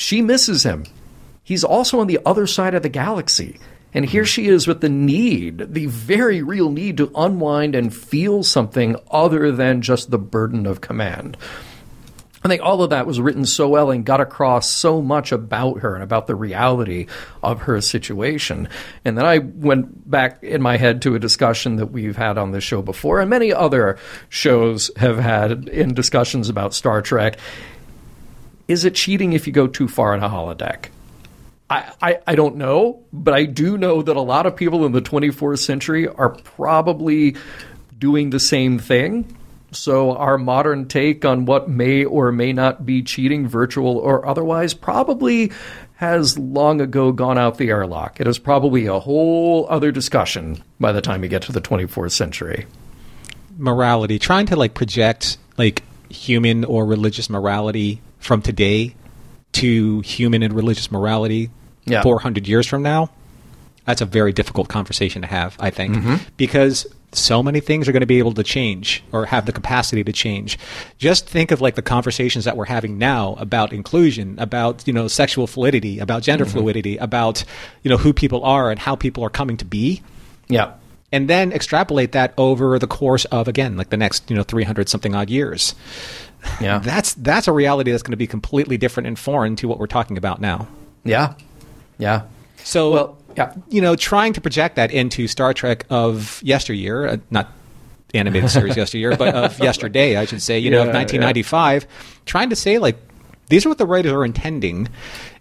She misses him. He's also on the other side of the galaxy. And here she is with the need, the very real need to unwind and feel something other than just the burden of command. I think all of that was written so well and got across so much about her and about the reality of her situation. And then I went back in my head to a discussion that we've had on this show before, and many other shows have had in discussions about Star Trek. Is it cheating if you go too far in a holodeck? I, I, don't know, but I do know that a lot of people in the 24th century are probably doing the same thing so, our modern take on what may or may not be cheating, virtual or otherwise, probably has long ago gone out the airlock. It is probably a whole other discussion by the time you get to the 24th century. Morality, trying to like project like human or religious morality from today to human and religious morality yeah. 400 years from now, that's a very difficult conversation to have, I think, mm-hmm. because so many things are going to be able to change or have the capacity to change. Just think of like the conversations that we're having now about inclusion, about, you know, sexual fluidity, about gender mm-hmm. fluidity, about, you know, who people are and how people are coming to be. Yeah. And then extrapolate that over the course of again, like the next, you know, 300 something odd years. Yeah. That's that's a reality that's going to be completely different and foreign to what we're talking about now. Yeah. Yeah. So well, yeah. you know, trying to project that into Star Trek of yesteryear, uh, not animated series yesteryear, but of yesterday, I should say, you yeah, know, of 1995, yeah. trying to say like these are what the writers are intending,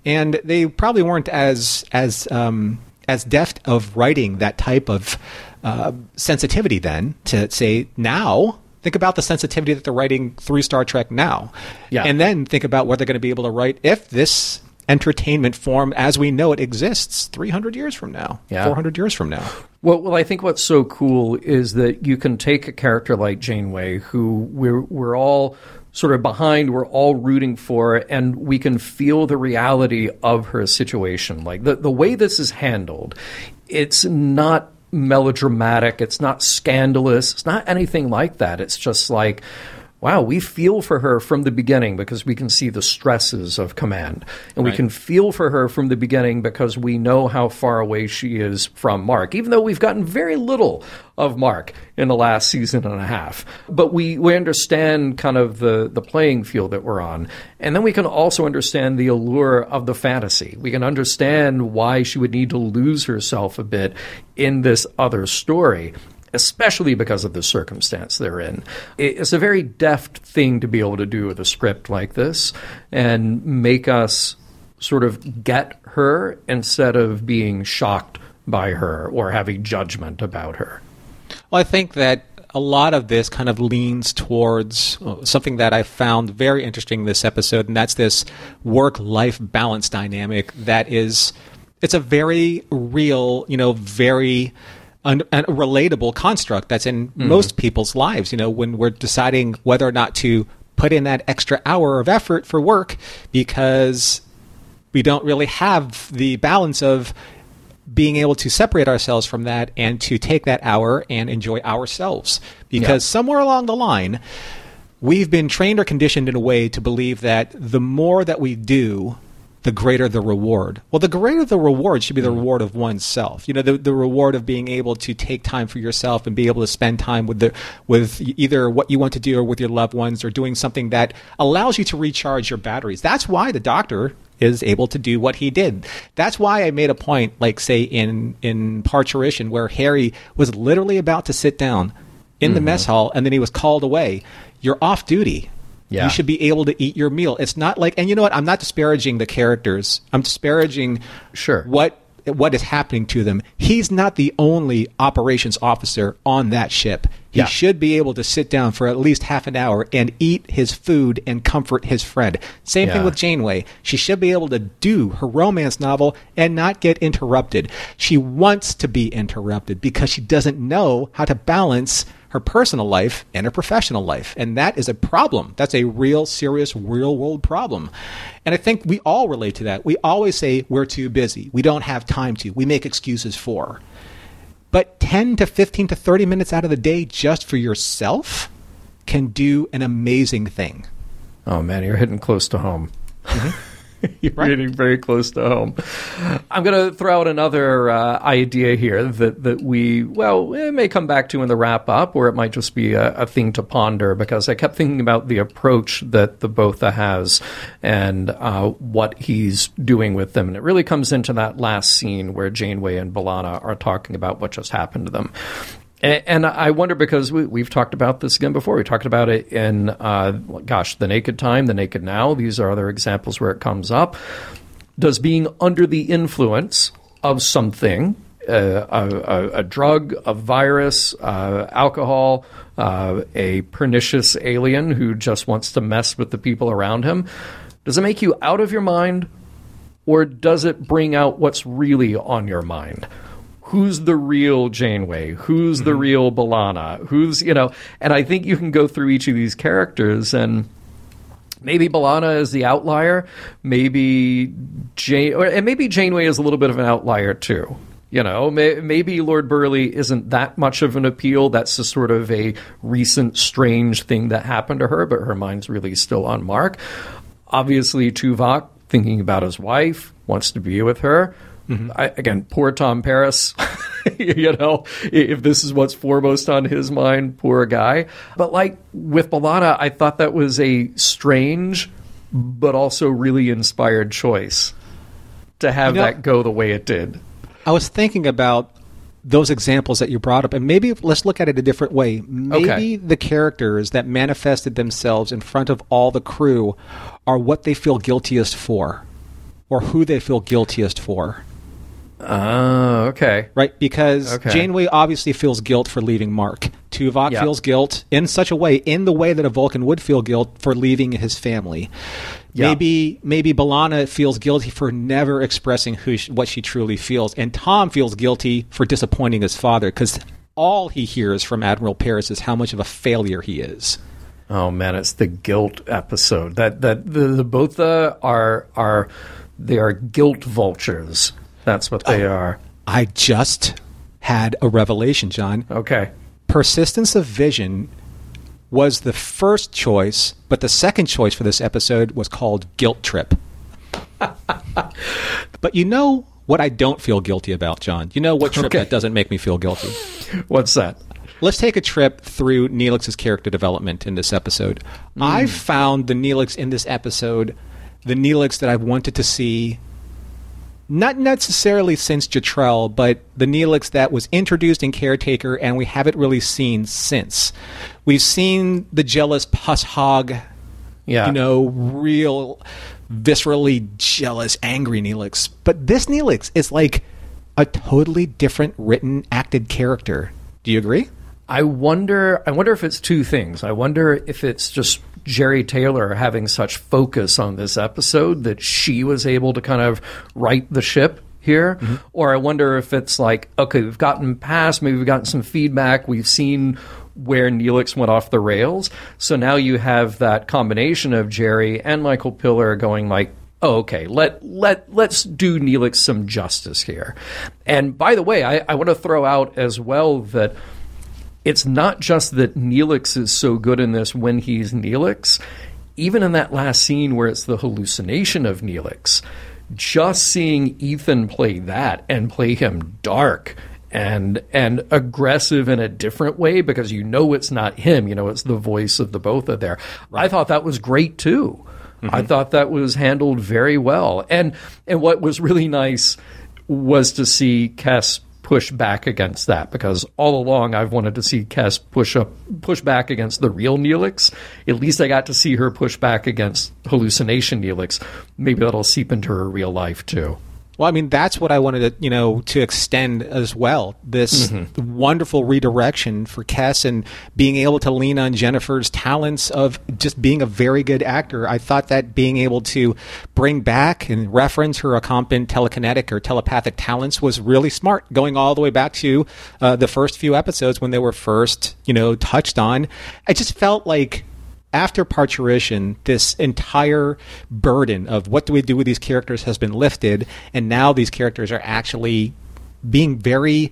and they probably weren't as as um, as deft of writing that type of uh, sensitivity then to say now think about the sensitivity that they're writing through Star Trek now. Yeah. And then think about what they're going to be able to write if this entertainment form as we know it exists 300 years from now, yeah. 400 years from now. Well, well, I think what's so cool is that you can take a character like Janeway, who we're we're all sort of behind, we're all rooting for, and we can feel the reality of her situation. Like the the way this is handled, it's not melodramatic, it's not scandalous, it's not anything like that. It's just like wow, we feel for her from the beginning because we can see the stresses of command. And right. we can feel for her from the beginning because we know how far away she is from Mark, even though we've gotten very little of Mark in the last season and a half. But we, we understand kind of the, the playing field that we're on. And then we can also understand the allure of the fantasy. We can understand why she would need to lose herself a bit in this other story especially because of the circumstance they're in. It's a very deft thing to be able to do with a script like this and make us sort of get her instead of being shocked by her or having judgment about her. Well, I think that a lot of this kind of leans towards uh, something that I found very interesting this episode, and that's this work life balance dynamic that is it's a very real, you know, very an, a relatable construct that's in mm. most people's lives. You know, when we're deciding whether or not to put in that extra hour of effort for work because we don't really have the balance of being able to separate ourselves from that and to take that hour and enjoy ourselves. Because yeah. somewhere along the line, we've been trained or conditioned in a way to believe that the more that we do, the greater the reward. Well, the greater the reward should be the mm. reward of oneself. You know, the, the reward of being able to take time for yourself and be able to spend time with the with either what you want to do or with your loved ones or doing something that allows you to recharge your batteries. That's why the doctor is able to do what he did. That's why I made a point, like say in in Parturition, where Harry was literally about to sit down in mm-hmm. the mess hall and then he was called away. You're off duty yeah. You should be able to eat your meal. It's not like, and you know what? I'm not disparaging the characters. I'm disparaging sure what what is happening to them. He's not the only operations officer on that ship. He yeah. should be able to sit down for at least half an hour and eat his food and comfort his friend. Same yeah. thing with Janeway. She should be able to do her romance novel and not get interrupted. She wants to be interrupted because she doesn't know how to balance her personal life and her professional life. And that is a problem. That's a real, serious, real world problem. And I think we all relate to that. We always say we're too busy. We don't have time to. We make excuses for. But 10 to 15 to 30 minutes out of the day just for yourself can do an amazing thing. Oh, man, you're hitting close to home. Mm-hmm. You're reading very close to home. I'm going to throw out another uh, idea here that, that we, well, it may come back to in the wrap up, or it might just be a, a thing to ponder because I kept thinking about the approach that the Botha has and uh, what he's doing with them. And it really comes into that last scene where Janeway and B'Elanna are talking about what just happened to them. And, I wonder because we, have talked about this again before. We talked about it in, uh, gosh, The Naked Time, The Naked Now. These are other examples where it comes up. Does being under the influence of something, uh, a, a, a, drug, a virus, uh, alcohol, uh, a pernicious alien who just wants to mess with the people around him, does it make you out of your mind or does it bring out what's really on your mind? Who's the real Janeway? Who's mm-hmm. the real B'Elanna? Who's, you know, and I think you can go through each of these characters and maybe B'Elanna is the outlier. Maybe Jane, or, and maybe Janeway is a little bit of an outlier too. You know, may, maybe Lord Burleigh isn't that much of an appeal. That's just sort of a recent strange thing that happened to her, but her mind's really still on Mark. Obviously, Tuvok, thinking about his wife, wants to be with her. Mm-hmm. I, again, poor Tom Paris. you know, if this is what's foremost on his mind, poor guy. But like with B'Elanna, I thought that was a strange, but also really inspired choice to have you know, that go the way it did. I was thinking about those examples that you brought up, and maybe let's look at it a different way. Maybe okay. the characters that manifested themselves in front of all the crew are what they feel guiltiest for, or who they feel guiltiest for. Oh, okay. Right, because okay. Janeway obviously feels guilt for leaving Mark. Tuvok feels guilt in such a way, in the way that a Vulcan would feel guilt for leaving his family. Maybe maybe B'Elanna feels guilty for never expressing who she, what she truly feels, and Tom feels guilty for disappointing his father because all he hears from Admiral Paris is how much of a failure he is. Oh man, it's the guilt episode. That that the, the both the are are they are guilt vultures that's what they oh, are. I just had a revelation, John. Okay. Persistence of vision was the first choice, but the second choice for this episode was called Guilt Trip. but you know what I don't feel guilty about, John? You know what trip okay. that doesn't make me feel guilty? What's that? Let's take a trip through Neelix's character development in this episode. Mm. I found the Neelix in this episode the Neelix that I've wanted to see not necessarily since Jetrel, but the Neelix that was introduced in Caretaker, and we haven't really seen since. We've seen the jealous puss hog, yeah. you know, real viscerally jealous, angry Neelix. But this Neelix is like a totally different written, acted character. Do you agree? I wonder. I wonder if it's two things. I wonder if it's just Jeri Taylor having such focus on this episode that she was able to kind of right the ship here. Mm-hmm. Or I wonder if it's like, okay, we've gotten past, maybe we've gotten some feedback, we've seen where Neelix went off the rails. So now you have that combination of Jeri and Michael Piller going like, oh, okay, let let let's do Neelix some justice here. And by the way, I, I want to throw out as well that it's not just that Neelix is so good in this when he's Neelix. Even in that last scene where it's the hallucination of Neelix, just seeing Ethan play that and play him dark and and aggressive in a different way because you know it's not him, you know it's the voice of the both of there. Right. I thought that was great too. Mm-hmm. I thought that was handled very well. And and what was really nice was to see Kes push back against that because all along I've wanted to see Kes push up push back against the real Neelix. At least I got to see her push back against hallucination Neelix. Maybe that'll seep into her real life too. Well, I mean, that's what I wanted to, you know, to extend as well. This mm-hmm. wonderful redirection for Kes and being able to lean on Jennifer's talents of just being a very good actor. I thought that being able to bring back and reference her accomplished telekinetic or telepathic talents was really smart, going all the way back to uh, the first few episodes when they were first, you know, touched on. I just felt like after parturition, this entire burden of what do we do with these characters has been lifted, and now these characters are actually being very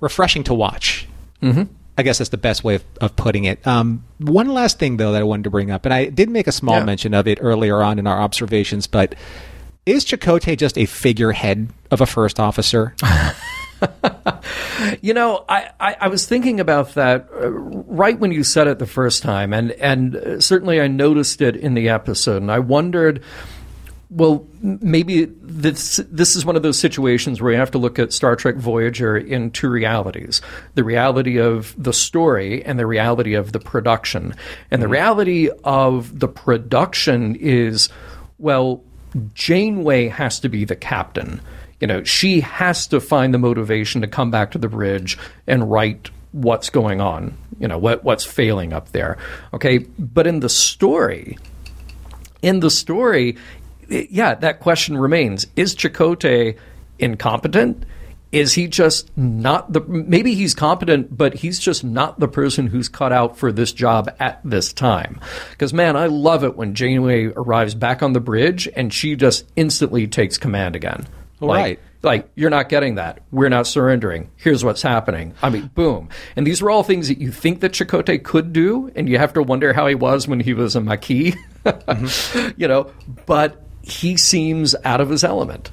refreshing to watch. Mm-hmm. I guess that's the best way of, of putting it. Um, one last thing, though, that I wanted to bring up, and I did make a small Yeah. mention of it earlier on in our observations, but is Chakotay just a figurehead of a first officer? You know, I, I, I was thinking about that uh, right when you said it the first time, and and uh, certainly I noticed it in the episode, and I wondered. Well, maybe this this is one of those situations where you have to look at Star Trek Voyager in two realities: the reality of the story and the reality of the production. And the reality of the production is, well, Janeway has to be the captain. You know, she has to find the motivation to come back to the bridge and write what's going on. You know, what what's failing up there. Okay, but in the story, in the story, yeah, that question remains: Is Chakotay incompetent? Is he just not the? Maybe he's competent, but he's just not the person who's cut out for this job at this time. Because man, I love it when Janeway arrives back on the bridge and she just instantly takes command again. Like, Right. like you're not getting that. We're not surrendering. Here's what's happening. I mean, boom. And these were all things that you think that Chakotay could do, and you have to wonder how he was when he was a Maquis. Mm-hmm. You know, but he seems out of his element.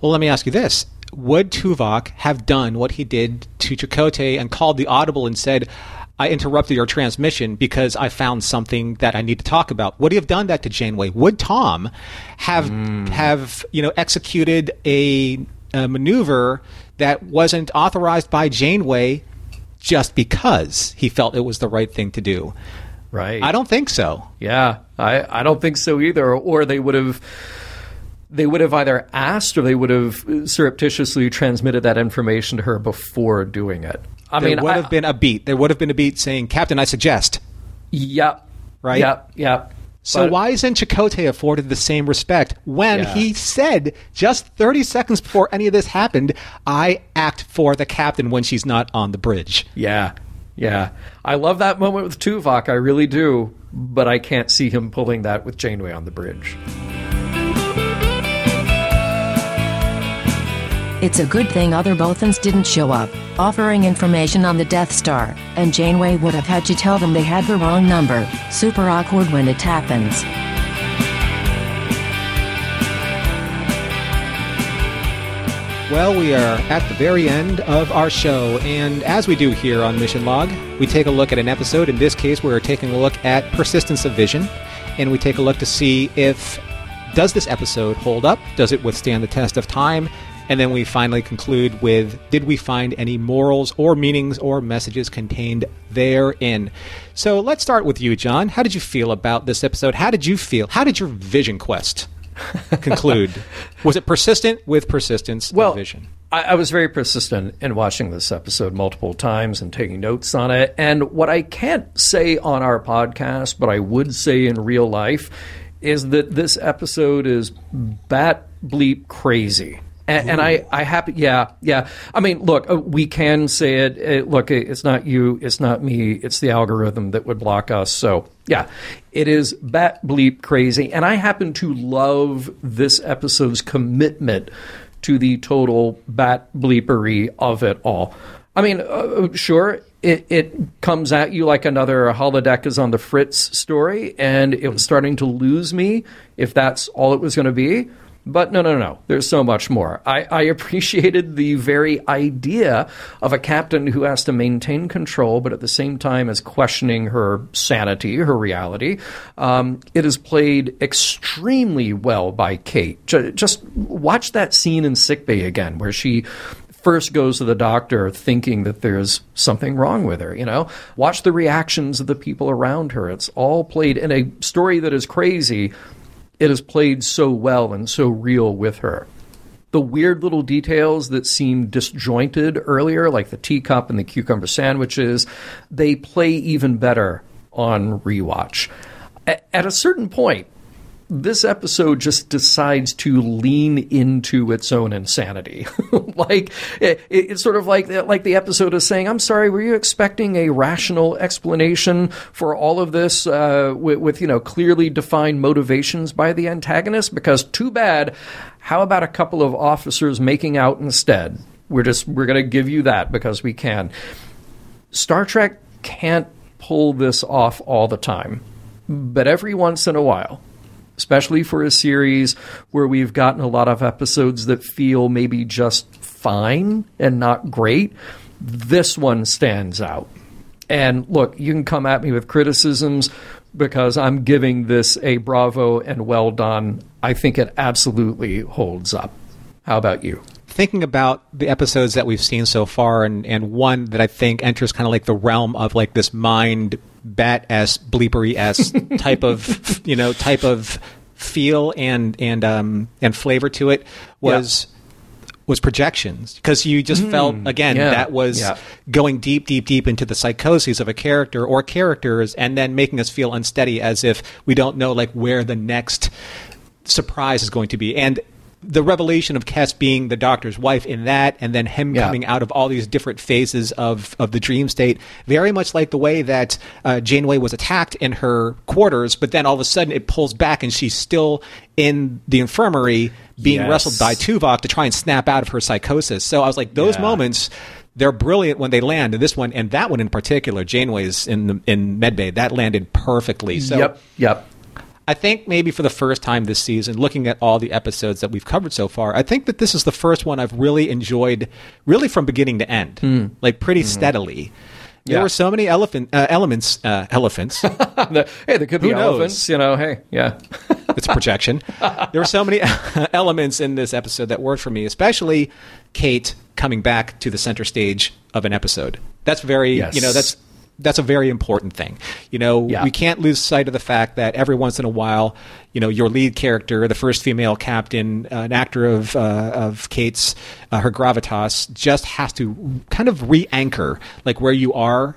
Well, let me ask you this. Would Tuvok have done what he did to Chakotay and called the audible and said, I interrupted your transmission because I found something that I need to talk about? Would he have done that to Janeway? Would Tom have hmm. have you know executed a, a maneuver that wasn't authorized by Janeway just because he felt it was the right thing to do? Right. I don't think so. Yeah, I, I don't think so either. Or they would have they would have either asked or they would have surreptitiously transmitted that information to her before doing it. I There mean, would I- have been a beat. There would have been a beat saying, "Captain, I suggest." Yep. Right? Yep. Yep. So But- why isn't Chakotay afforded the same respect when Yeah. he said just 30 seconds before any of this happened, I act for the captain when she's not on the bridge? Yeah, yeah. I love that moment with Tuvok. I really do, but I can't see him pulling that with Janeway on the bridge. It's a good thing other Bothans didn't show up, offering information on the Death Star, and Janeway would have had to tell them they had the wrong number. Super awkward when it happens. Well, we are at the very end of our show, and as we do here on Mission Log, we take a look at an episode. In this case, we're taking a look at Persistence of Vision, and we take a look to see if does this episode hold up? Does it withstand the test of time? And then we finally conclude with did we find any morals or meanings or messages contained therein? So let's start with you, John. How did you feel about this episode? How did you feel? How did your vision quest conclude? Was it persistent with persistence Well, vision? I, I was very persistent in watching this episode multiple times and taking notes on it. And what I can't say on our podcast, but I would say in real life, is that this episode is bat bleep crazy. And, and I, I happen, yeah, yeah. I mean, look, uh, we can say it. Uh, look, it's not you, it's not me, it's the algorithm that would block us. So, yeah, it is bat bleep crazy. And I happen to love this episode's commitment to the total bat bleepery of it all. I mean, uh, sure, it, it comes at you like another holodeck is on the Fritz story, and it was starting to lose me if that's all it was going to be. But no, no, no. There's so much more. I, I appreciated the very idea of a captain who has to maintain control, but at the same time is questioning her sanity, her reality. Um, it is played extremely well by Kate. Ju- just watch that scene in sickbay again, where she first goes to the doctor thinking that there's something wrong with her, you know? Watch the reactions of the people around her. It's all played in a story that is crazy. It is played so well and so real with her. The weird little details that seemed disjointed earlier, like the teacup and the cucumber sandwiches, they play even better on rewatch. A- At a certain point, this episode just decides to lean into its own insanity. like it, it's sort of like like the episode is saying, "I'm sorry, were you expecting a rational explanation for all of this uh, with, with you know clearly defined motivations by the antagonist? Because too bad. How about a couple of officers making out instead? We're just we're going to give you that because we can." Star Trek can't pull this off all the time, but every once in a while, especially for a series where we've gotten a lot of episodes that feel maybe just fine and not great, this one stands out. And look, you can come at me with criticisms because I'm giving this a bravo and well done. I think it absolutely holds up. How about you? thinking about the episodes that we've seen so far, and, and one that I think enters kind of like the realm of like this mind bat s bleepery s type of you know type of feel and and um and flavor to it was. Yeah. Was projections because you just mm, felt again yeah, that was yeah. going deep, deep, deep into the psychoses of a character or characters, and then making us feel unsteady as if we don't know like where the next surprise is going to be. And the revelation of Kes being the doctor's wife in that, and then him yeah. coming out of all these different phases of, of the dream state, very much like the way that uh, Janeway was attacked in her quarters, but then all of a sudden it pulls back and she's still in the infirmary being yes. wrestled by Tuvok to try and snap out of her psychosis. So I was like, those yeah. moments they're brilliant when they land. And this one and that one in particular, Janeway's in the, in Medbay, that landed perfectly. So yep, yep. I think maybe for the first time this season, looking at all the episodes that we've covered so far, I think that this is the first one I've really enjoyed, really from beginning to end, mm. like pretty mm-hmm. steadily. There yeah. were so many elephant uh, elements. Uh, elephants. the, hey, there could be elephants. You know, hey, yeah. it's projection. There were so many elements in this episode that worked for me, especially Kate coming back to the center stage of an episode. That's very, yes. you know, that's that's a very important thing. You know, yeah. we can't lose sight of the fact that every once in a while, you know, your lead character, the first female captain, uh, an actor of uh, of Kate's, uh, her gravitas, just has to kind of re-anchor like where you are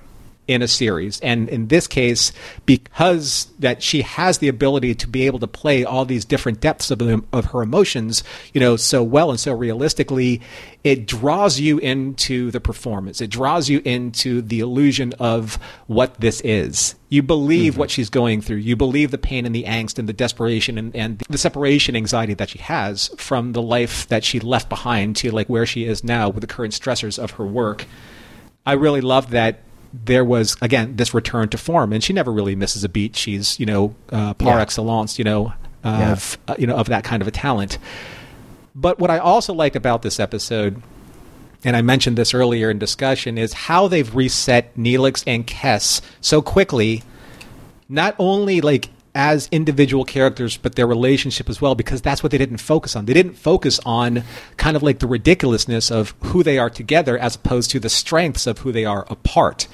in a series. And in this case, because that she has the ability to be able to play all these different depths of, them, of her emotions, you know, so well and so realistically, it draws you into the performance. It draws you into the illusion of what this is. You believe mm-hmm. what she's going through. You believe the pain and the angst and the desperation and, and the separation anxiety that she has from the life that she left behind to like where she is now with the current stressors of her work. I really love that there was again this return to form, and she never really misses a beat. She's you know uh, par yeah. excellence, you know, of yeah. uh, you know of that kind of a talent. But what I also like about this episode, and I mentioned this earlier in discussion, is how they've reset Neelix and Kes so quickly. Not only like as individual characters, but their relationship as well, because that's what they didn't focus on. They didn't focus on kind of like the ridiculousness of who they are together as opposed to the strengths of who they are apart.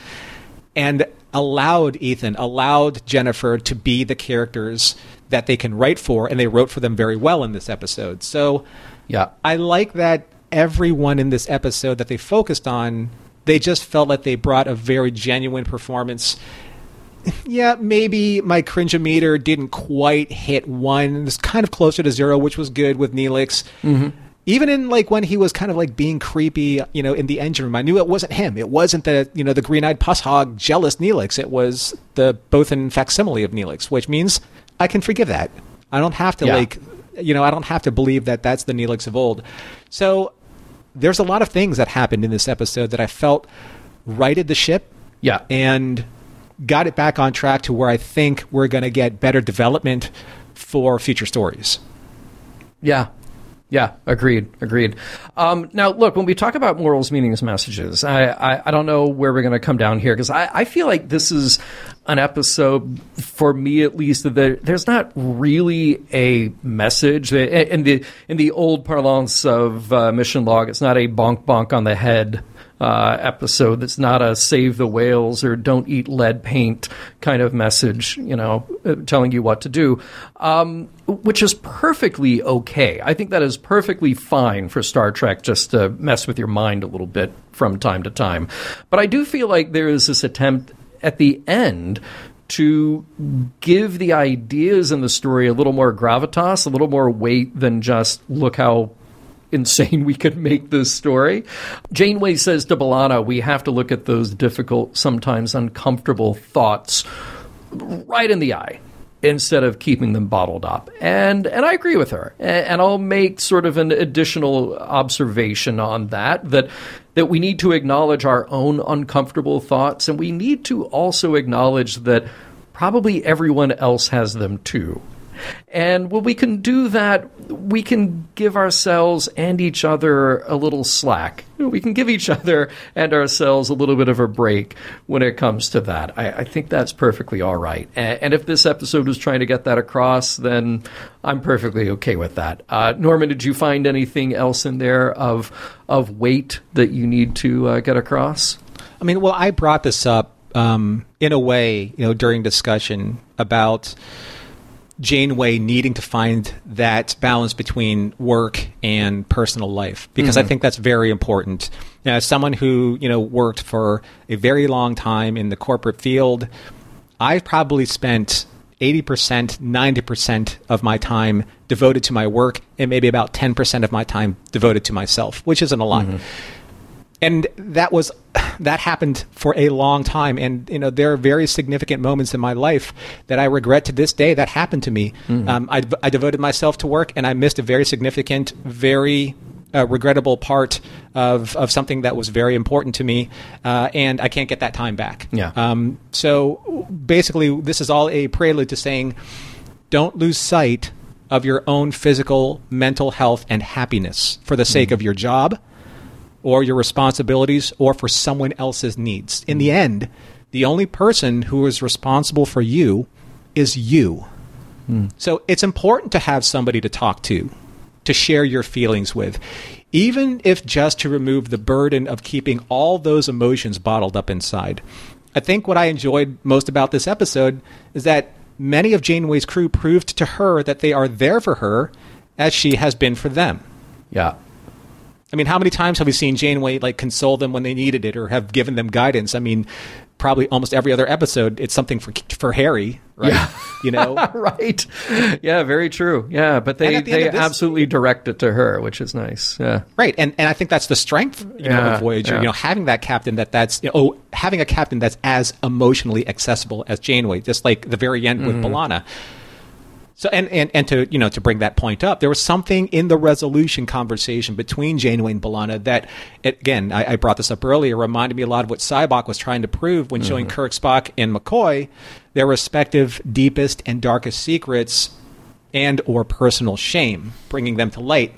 And allowed Ethan, allowed Jennifer to be the characters that they can write for, and they wrote for them very well in this episode. So, yeah, I like that everyone in this episode that they focused on, they just felt like they brought a very genuine performance yeah, maybe my cringe meter didn't quite hit one. It's kind of closer to zero, which was good with Neelix. Mm-hmm. Even in like when he was kind of like being creepy, you know, in the engine room, I knew it wasn't him. It wasn't the you know the green-eyed puss hog jealous Neelix. It was the Bothan facsimile of Neelix, which means I can forgive that. I don't have to yeah. like, you know, I don't have to believe that that's the Neelix of old. So there's a lot of things that happened in this episode that I felt righted the ship. Yeah, and got it back on track to where I think we're going to get better development for future stories. Yeah. Yeah, agreed, agreed. Um, now, look, when we talk about morals, meanings, messages, I, I, I don't know where we're going to come down here because I, I feel like this is an episode, for me at least, that there's not really a message. In the, in the old parlance of uh, mission log, it's not a bonk bonk on the head uh, episode that's not a save the whales or don't eat lead paint kind of message, you know, uh, telling you what to do, um, which is perfectly okay. I think that is perfectly fine for Star Trek just to mess with your mind a little bit from time to time. But I do feel like there is this attempt at the end to give the ideas in the story a little more gravitas, a little more weight than just look how insane we could make this story. Janeway says to B'Elanna, we have to look at those difficult, sometimes uncomfortable thoughts right in the eye. instead of keeping them bottled up. And and I agree with her. And I'll make sort of an additional observation on that that that we need to acknowledge our own uncomfortable thoughts and we need to also acknowledge that probably everyone else has them too. And when we can do that, we can give ourselves and each other a little slack. We can give each other and ourselves a little bit of a break when it comes to that. I, I think that's perfectly all right. And, and, if this episode was trying to get that across, then I'm perfectly okay with that. Uh, Norman, did you find anything else in there of of weight that you need to uh, get across? I mean, well, I brought this up um, in a way, you know, during discussion about Janeway needing to find that balance between work and personal life because mm-hmm. I think that's very important. You know, as someone who you know worked for a very long time in the corporate field, I've probably spent 80%, 90% of my time devoted to my work and maybe about 10% of my time devoted to myself, which isn't a lot. Mm-hmm and that was that happened for a long time and you know there are very significant moments in my life that i regret to this day that happened to me mm-hmm. um, I, I, devoted myself to work and i missed a very significant very uh, regrettable part of, of something that was very important to me, uh, and I can't get that time back. Yeah. Um, so basically, this is all a prelude to saying, don't lose sight of your own physical, mental health, and happiness for the sake mm-hmm. of your job, or your responsibilities or for someone else's needs. In the end, the only person who is responsible for you is you. Mm. So it's important to have somebody to talk to, to share your feelings with, even if just to remove the burden of keeping all those emotions bottled up inside. I think what I enjoyed most about this episode is that many of Janeway's crew proved to her that they are there for her as she has been for them. Yeah. I mean, how many times have we seen Janeway like console them when they needed it or have given them guidance? I mean, probably almost every other episode, it's something for for Harry, right? Yeah. You know, right? Yeah, very true. Yeah, but they the they this, absolutely direct it to her, which is nice. Yeah, right. And and I think that's the strength you yeah, know, of Voyager. Yeah. You know, having that captain that that's you know, oh, having a captain that's as emotionally accessible as Janeway, just like the very end mm-hmm. with B'Elanna. So and, and and to you know to bring that point up, there was something in the resolution conversation between Janeway and B'Elanna that again I, I, brought this up earlier reminded me a lot of what Sybok was trying to prove when mm-hmm. showing Kirk, Spock, and McCoy their respective deepest and darkest secrets and or personal shame, bringing them to light,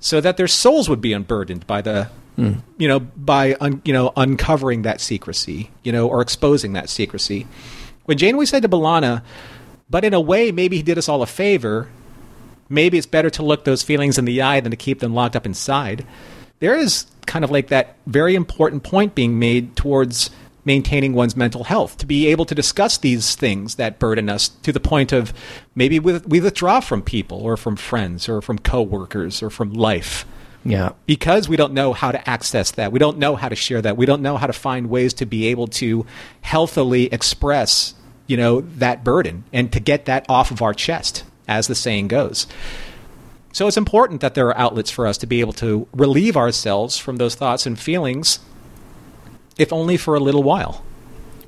so that their souls would be unburdened by the mm. you know by un, you know uncovering that secrecy, you know, or exposing that secrecy. When Janeway said to B'Elanna but in a way, maybe he did us all a favor. Maybe it's better to look those feelings in the eye than to keep them locked up inside. There is kind of like that very important point being made towards maintaining one's mental health to be able to discuss these things that burden us to the point of maybe we withdraw from people or from friends or from coworkers or from life. Yeah. Because we don't know how to access that. We don't know how to share that. We don't know how to find ways to be able to healthily express you know, that burden and to get that off of our chest, as the saying goes. So it's important that there are outlets for us to be able to relieve ourselves from those thoughts and feelings, if only for a little while.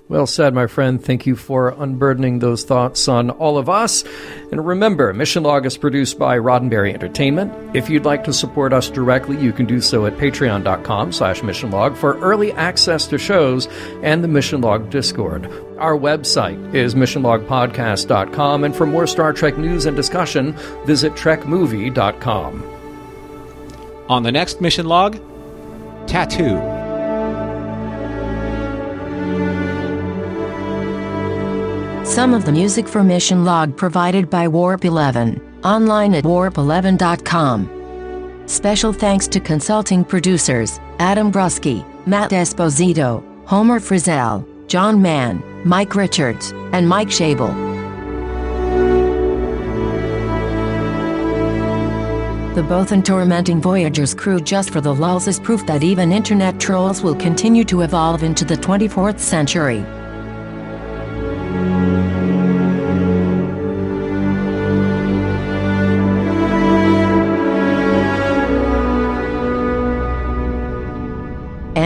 Well said, my friend. Thank you for unburdening those thoughts on all of us. And remember, Mission Log is produced by Roddenberry Entertainment. If you'd like to support us directly, you can do so at patreon.com slash missionlog for early access to shows and the Mission Log Discord. Our website is missionlogpodcast.com, and for more Star Trek news and discussion, visit trekmovie.com. On the next Mission Log, Tattoo. Some of the music for Mission Log provided by Warp 11, online at warp11.com. Special thanks to consulting producers Adam Brusky, Matt Esposito, Homer Frizzell, John Mann, Mike Richards, and Mike Shabel. The Bothan tormenting Voyager's crew just for the lulz is proof that even internet trolls will continue to evolve into the 24th century.